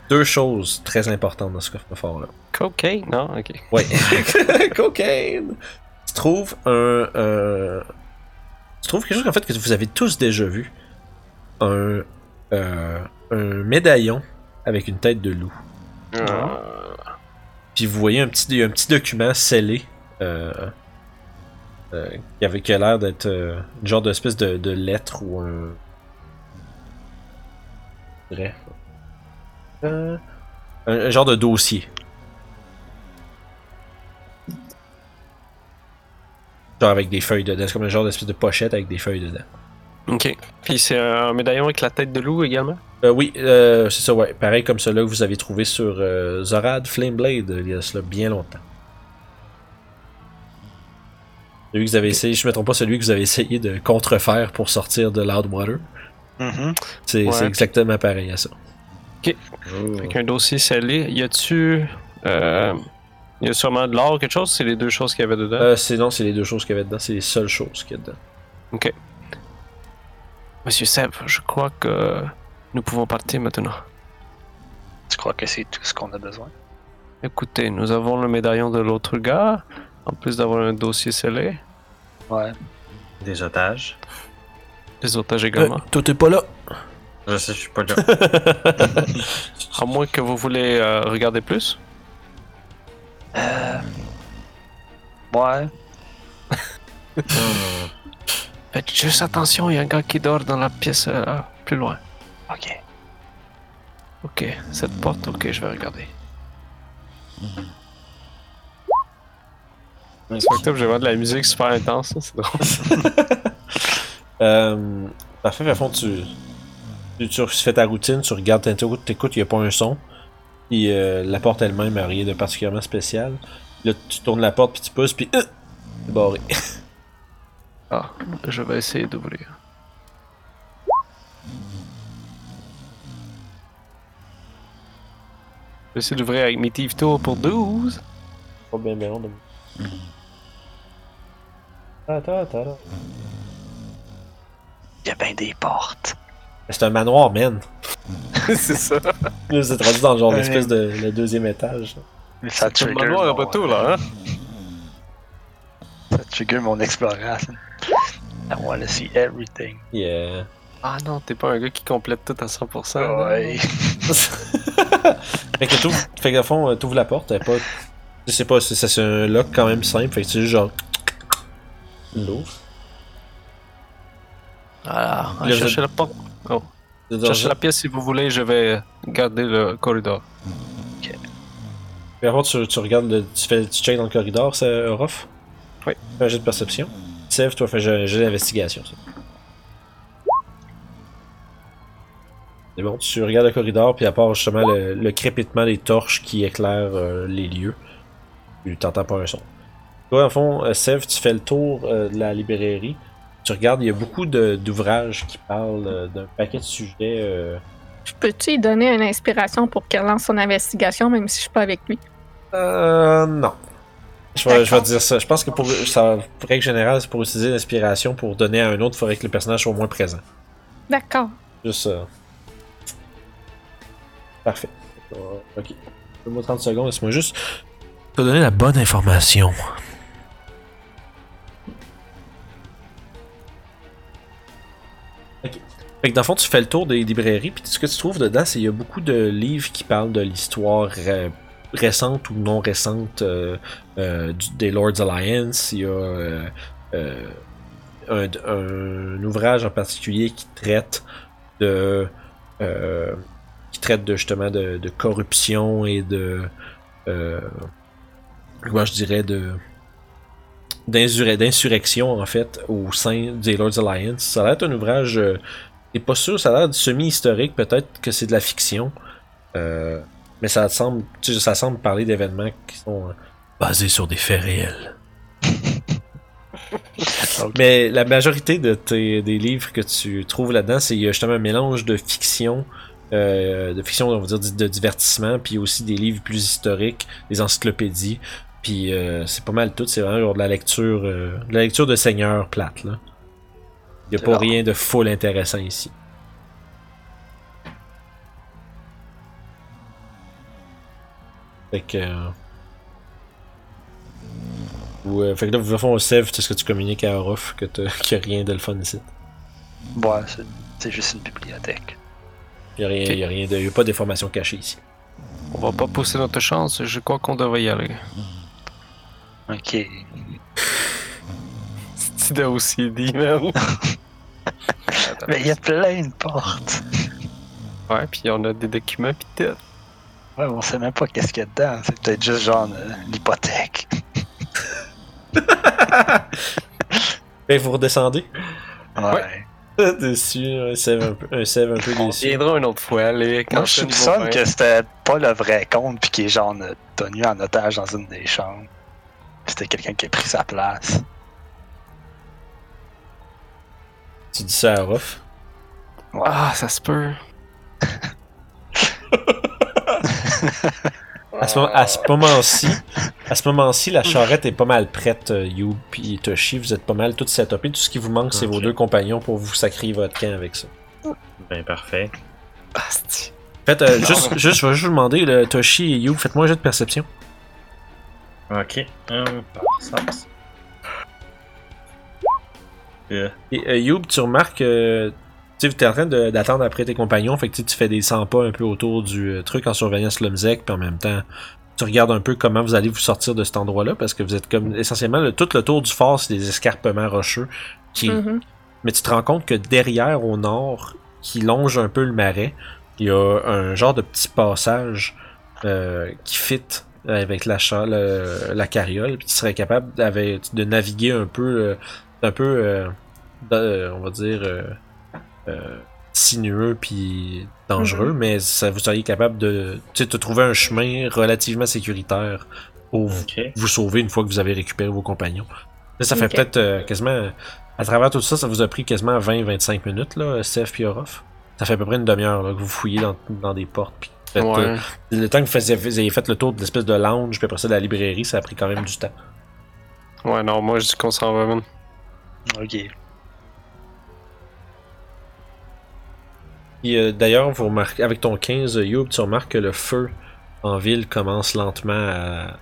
deux choses très importantes dans ce coffre-fort-là.
Cocaine? Non? Ok.
Ouais. Cocaine! Tu trouves un, euh, Tu trouves quelque chose en fait que vous avez tous déjà vu. Un, euh, un médaillon avec une tête de loup. Puis vous voyez un petit, un petit document scellé euh, qui avait qui a l'air d'être euh, une genre d'espèce de, de lettre ou un. Bref. Euh, un, un genre de dossier. Genre avec des feuilles dedans. C'est comme un genre d'espèce de pochette avec des feuilles dedans.
Ok. Puis c'est un médaillon avec la tête de loup également?
Euh, oui, euh, c'est ça, ouais. Pareil comme celui que vous avez trouvé sur euh, Zorad Flameblade il y a cela bien longtemps. Celui que vous avez essayé, je ne me trompe pas, celui que vous avez essayé de contrefaire pour sortir de Loudwater.
Mhm.
C'est
Ouais.
exactement pareil à ça.
Ok.
Oh.
Avec un dossier scellé. Y a-tu. Euh, y a sûrement de l'or, quelque chose? C'est les deux choses qu'il y avait dedans?
Euh, c'est non, c'est les deux choses qu'il y avait dedans, c'est les seules choses qu'il y a dedans.
Monsieur Seb, je crois que nous pouvons partir maintenant.
Tu crois que c'est tout ce qu'on a besoin?
Écoutez, nous avons le médaillon de l'autre gars, en plus d'avoir un dossier scellé.
Ouais.
Des otages.
Les otages également.
Euh, toi, t'es pas là.
Je sais, je suis pas là.
À moins que vous voulez euh, regarder plus.
Euh... Ouais.
Faites juste attention, il y a un gars qui dort dans la pièce euh, plus loin.
Ok.
Ok, cette porte, ok, je vais regarder. C'est pas que j'ai vraiment de la musique super intense, ça, c'est drôle.
Euh, parfait, à fond, tu, tu, tu fais ta routine, tu regardes, t'écoutes, t'écoutes, il n'y a pas un son. Puis euh, la porte elle-même n'a rien de particulièrement spécial. Là, tu tournes la porte, puis tu pousses, puis euh, c'est barré.
Ah, je vais essayer d'ouvrir. Je vais essayer d'ouvrir avec mes Thief Tools pour 12.
Pas bien, bien long
Il y a bien des portes.
C'est un manoir, man.
c'est ça.
Là, êtes rendu dans le genre d'espèce de le deuxième étage.
Mais ça
C'est le
trigger.
manoir
mon-
après tout, là, hein?
Ça trigger mon exploration. I wanna see everything.
Yeah.
Ah non, t'es pas un gars qui complète tout à 100%. là.
Ouais.
fait que t'ouvres, fait que fond, euh, t'ouvres la porte, elle est pas. Je sais pas, c'est c'est- c'est un lock quand même simple, fait que c'est juste genre. L'ouvres.
Voilà,
Le-
cherchez la porte. Cherchez la pièce si vous voulez, je vais garder le corridor.
Puis avant, tu, tu regardes, le, tu fais tu check dans le corridor, c'est Orof?
Oui.
Fais un jet de perception. Sève, toi, fais un jet d'investigation. C'est bon, tu regardes le corridor, puis à part justement le, le crépitement des torches qui éclairent euh, les lieux, tu t'entends pas un son. Toi, en fond, euh, Sève, tu fais le tour euh, de la librairie. Tu regardes, il y a beaucoup d'ouvrages qui parlent euh, d'un paquet de sujets.
Je peux-tu lui donner une inspiration pour qu'elle lance son investigation, même si je suis pas avec lui?
Euh, non. Je vais, je vais dire ça. Je pense que pour, ça, règle générale, c'est pour utiliser l'inspiration pour donner à un autre, il faudrait que le personnage soit au moins présent.
D'accord.
Juste ça. Parfait. Ok. Donne-moi 30 secondes, laisse-moi juste te donner la bonne information. Fait que dans le fond, tu fais le tour des librairies, puis ce que tu trouves dedans, c'est qu'il y a beaucoup de livres qui parlent de l'histoire récente ou non récente euh, euh, des Lords Alliance. Il y a euh, euh, un, ouvrage en particulier qui traite de qui traite de justement de, corruption et de comment je dirais de d'insur- d'insurrection en fait au sein des Lords Alliance. Ça a l'air d'être un ouvrage et pas sûr, ça a l'air semi-historique, peut-être que c'est de la fiction. Euh, mais ça semble ça parler d'événements qui sont euh, basés sur des faits réels. Mais la majorité de tes, des livres que tu trouves là-dedans, c'est justement un mélange de fiction, euh, de fiction, on va dire de divertissement, puis aussi des livres plus historiques, des encyclopédies. Puis c'est pas mal tout, c'est vraiment genre de la lecture, de la lecture de seigneur plate là. Il y a pas
rare.
rien de full intéressant ici. Fait que. euh, ou, euh, fait que là, vous fond, Sev, c'est ce que tu communiques à Orof, que t'as- qu'il n'y a rien de le fun ici.
Ouais, c'est- juste une bibliothèque.
Il n'y a, rien-
Ok.
y a, rien de, y a pas d'informations cachées ici.
On va pas pousser notre chance, je crois qu'on devrait y aller.
Ok.
De aussi dit, man.
Mais il y a plein de portes.
Ouais, puis on a des documents pis tout.
Ouais, on sait même pas qu'est-ce qu'il y a dedans. C'est peut-être juste genre euh, l'hypothèque.
Fait que vous redescendez.
Ouais.
Dessus, un Sev un peu, un un peu
On
déçu.
viendra une autre fois, les
Moi, je soupçonne que c'était pas le vrai compte puis qu'il est genre euh, tenu en otage dans une des chambres. C'était quelqu'un qui a pris sa place.
Tu dis ça à.
Ouais.
Ah, ça se peut.
À ce, moment- à ce moment-ci, à ce moment-ci, la charrette est pas mal prête, euh, You puis Toshi. Vous êtes pas mal tout setupé. Tout ce qui vous manque, c'est vos deux compagnons pour vous sacrer votre camp avec ça.
Ben parfait.
Asti.
Faites, euh, juste, juste, je vais juste vous demander, le Toshi et You, faites-moi un jeu de perception.
Ok. Hum. Euh,
Et euh, Youb, tu remarques que tu es en train d'attendre après tes compagnons, fait que tu fais des 100 pas un peu autour du euh, truc en surveillant Slumzek, puis en même temps, tu regardes un peu comment vous allez vous sortir de cet endroit-là, parce que vous êtes comme essentiellement le- tout le tour du fort, c'est des escarpements rocheux. Qui...
Mhm.
Mais tu te rends compte que derrière, au nord, qui longe un peu le marais, il y a un genre de petit passage euh, qui fit avec la, le- la carriole, puis tu serais capable de naviguer un peu, un peu, euh, euh, on va dire, euh, euh, sinueux puis dangereux, mais ça, vous seriez capable de, tu sais, de trouver un chemin relativement sécuritaire pour vous sauver une fois que vous avez récupéré vos compagnons. Là, ça fait peut-être euh, quasiment. À travers tout ça, ça vous a pris quasiment 20-25 minutes, là, Steph et Orof. Ça fait à peu près une demi-heure là, que vous fouillez dans, dans des portes. Puis faites, euh, le temps que vous, faisiez, vous ayez fait le tour de l'espèce de lounge, puis après ça de la librairie, ça a pris quand même du temps.
Ouais, non, moi je dis qu'on s'en va, man.
Ok.
Puis euh, d'ailleurs, vous remarquez, avec ton 15, euh, Youb, tu remarques que le feu en ville commence lentement à,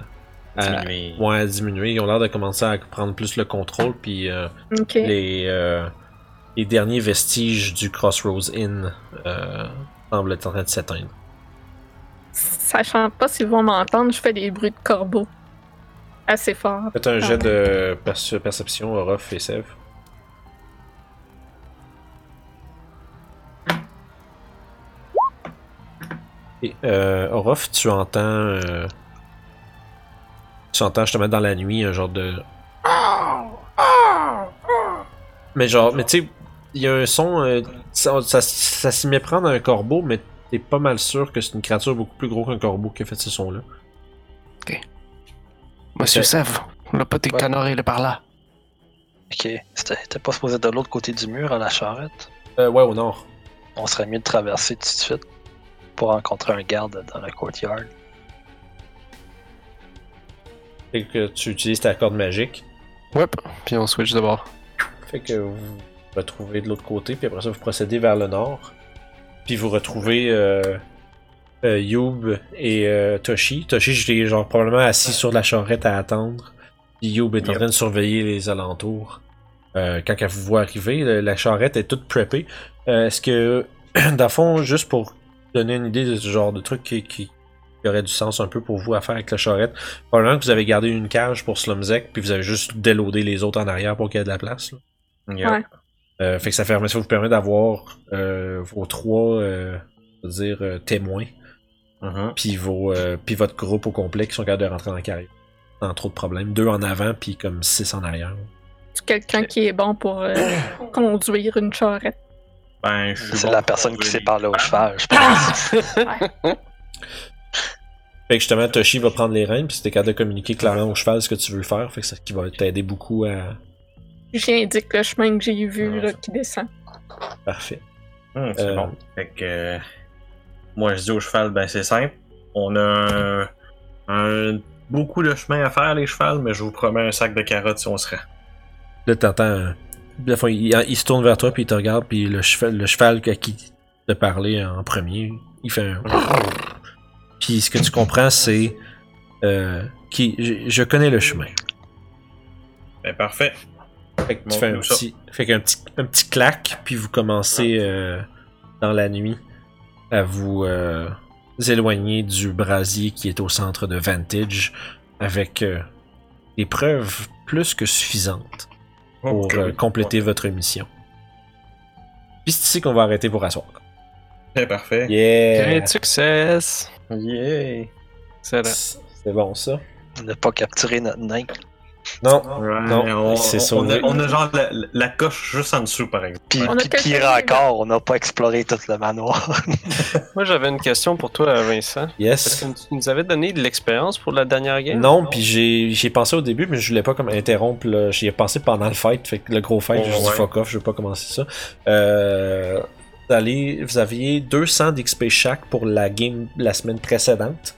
à-
Diminuer.
ouais, à diminuer. Ils ont l'air de commencer à prendre plus le contrôle, puis euh, les, euh, les derniers vestiges du Crossroads Inn euh, semblent être en train de s'éteindre.
Sachant pas s'ils vont m'entendre, je fais des bruits de corbeau assez fort.
Faites un jet ah. de perce perception, Orof et Sev. Et, euh, Orof, tu entends. Euh, tu entends justement dans la nuit un genre de. Mais genre, mais tu sais, il y a un son. Euh, ça, ça, ça s'y méprend d'un corbeau, mais t'es pas mal sûr que c'est une créature beaucoup plus gros qu'un corbeau qui a fait ce son-là. Ok. Monsieur.
Sev, le petit
Ouais.
canard, il est par là.
Ok. C'était t'es pas supposé de l'autre côté du mur à la charrette?
Euh, ouais, au nord.
On serait mieux de traverser tout de suite pour rencontrer un garde dans le courtyard.
Fait que tu utilises ta corde magique.
Ouais, puis on switch de bord.
Fait que vous vous retrouvez de l'autre côté, puis après ça, vous procédez vers le nord. Puis vous retrouvez euh, euh, Youb et euh, Toshi. Toshi, je l'ai genre probablement assis sur la charrette à attendre. Puis Youb est en train de surveiller les alentours. Euh, quand elle vous voit arriver, le- la charrette est toute preppée. Euh, Est-ce que, dans le fond, juste pour donner une idée de ce genre de truc qui, qui, qui aurait du sens un peu pour vous à faire avec la charrette, probablement que vous avez gardé une cage pour Slumzek, puis vous avez juste déloadé les autres en arrière pour qu'il y ait de la place. là.
Yep.
Ouais.
Euh, fait que ça, permet, ça vous permet d'avoir euh, vos trois euh, je veux dire, euh, puis vos euh, puis votre groupe au complet qui sont capables de rentrer dans la carrière. Sans trop de problèmes. Deux en avant, puis comme six en arrière.
C'est quelqu'un qui est bon pour euh, conduire une charrette.
Ben,
C'est
bon
la personne qui sait parler au cheval, je pense.
Fait que justement, Toshi va prendre les rênes, puis c'était capable de communiquer clairement au cheval ce que tu veux faire. Fait que ça qui va t'aider beaucoup à.
J'indique le chemin que j'ai vu
Ah,
là, qui descend.
Parfait.
Hum, c'est
Euh,
bon. Fait que. Moi, je dis au cheval, ben, c'est simple. On a un, un- beaucoup de chemin à faire, les chevals, mais je vous promets un sac de carottes si on se rend.
Là, t'entends. fois, il, il se tourne vers toi, puis il te regarde, puis le cheval, le cheval à qui te parlait en premier, il fait un. Puis ce que tu comprends, c'est. Euh, qui, je, je connais le chemin.
Ben, parfait.
Fait que tu fais un petit, fait qu'un petit, un petit clac, puis vous commencez euh, dans la nuit à vous euh, éloigner du brasier qui est au centre de Vantage avec euh, des preuves plus que suffisantes pour euh, compléter votre mission. Puis c'est ici qu'on va arrêter pour asseoir.
C'est parfait.
Yeah!
Great success!
Yeah!
Excellent.
C'est bon ça?
Ne pas capturer notre nain.
Non,
Ouais,
Non,
on, on- on a, on genre la, la coche juste en dessous, par exemple.
Puis,
On a
puis
quelques
pire
lignes.
encore, on n'a pas exploré tout le manoir.
Moi, j'avais une question pour toi, Vincent. Est-ce
yes.
que tu nous avais donné de l'expérience pour la dernière game?
Non, puis j'ai j'ai pensé au début, mais je voulais pas comme interrompre. J'y ai pensé pendant le fight, fait que le gros fight,
Oh,
je dit
ouais.
fuck off, je vais pas commencer ça. Euh, vous, allez, vous aviez 200 d'XP chaque pour la game la semaine précédente.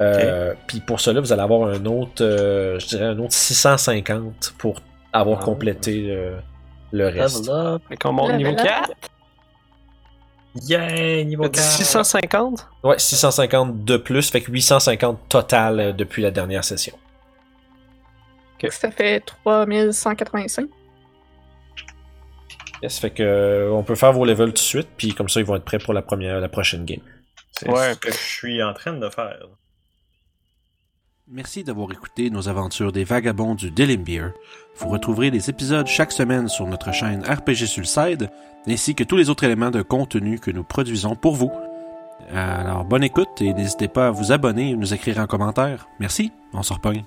Euh, Puis pour cela, vous allez avoir un autre, euh, je dirais un autre 650 pour avoir
Ah.
complété euh, le reste.
Level up.
Fait qu'on monte
Level
niveau
up.
4?
Yeah! Niveau
T'as dit
4.
650?
Ouais, 650 de plus, fait que 850 total euh, depuis la dernière session.
Ça fait 3185.
Yes, fait que on peut faire vos levels tout de suite, puis comme ça ils vont être prêts pour la première, la prochaine game.
C'est
Ouais.
ce que je suis en train de faire.
Merci d'avoir écouté nos aventures des vagabonds du Delimbeer. Vous retrouverez des épisodes chaque semaine sur notre chaîne RPG Sulside, ainsi que tous les autres éléments de contenu que nous produisons pour vous. Alors, bonne écoute et n'hésitez pas à vous abonner et nous écrire en commentaire. Merci, on se repogne.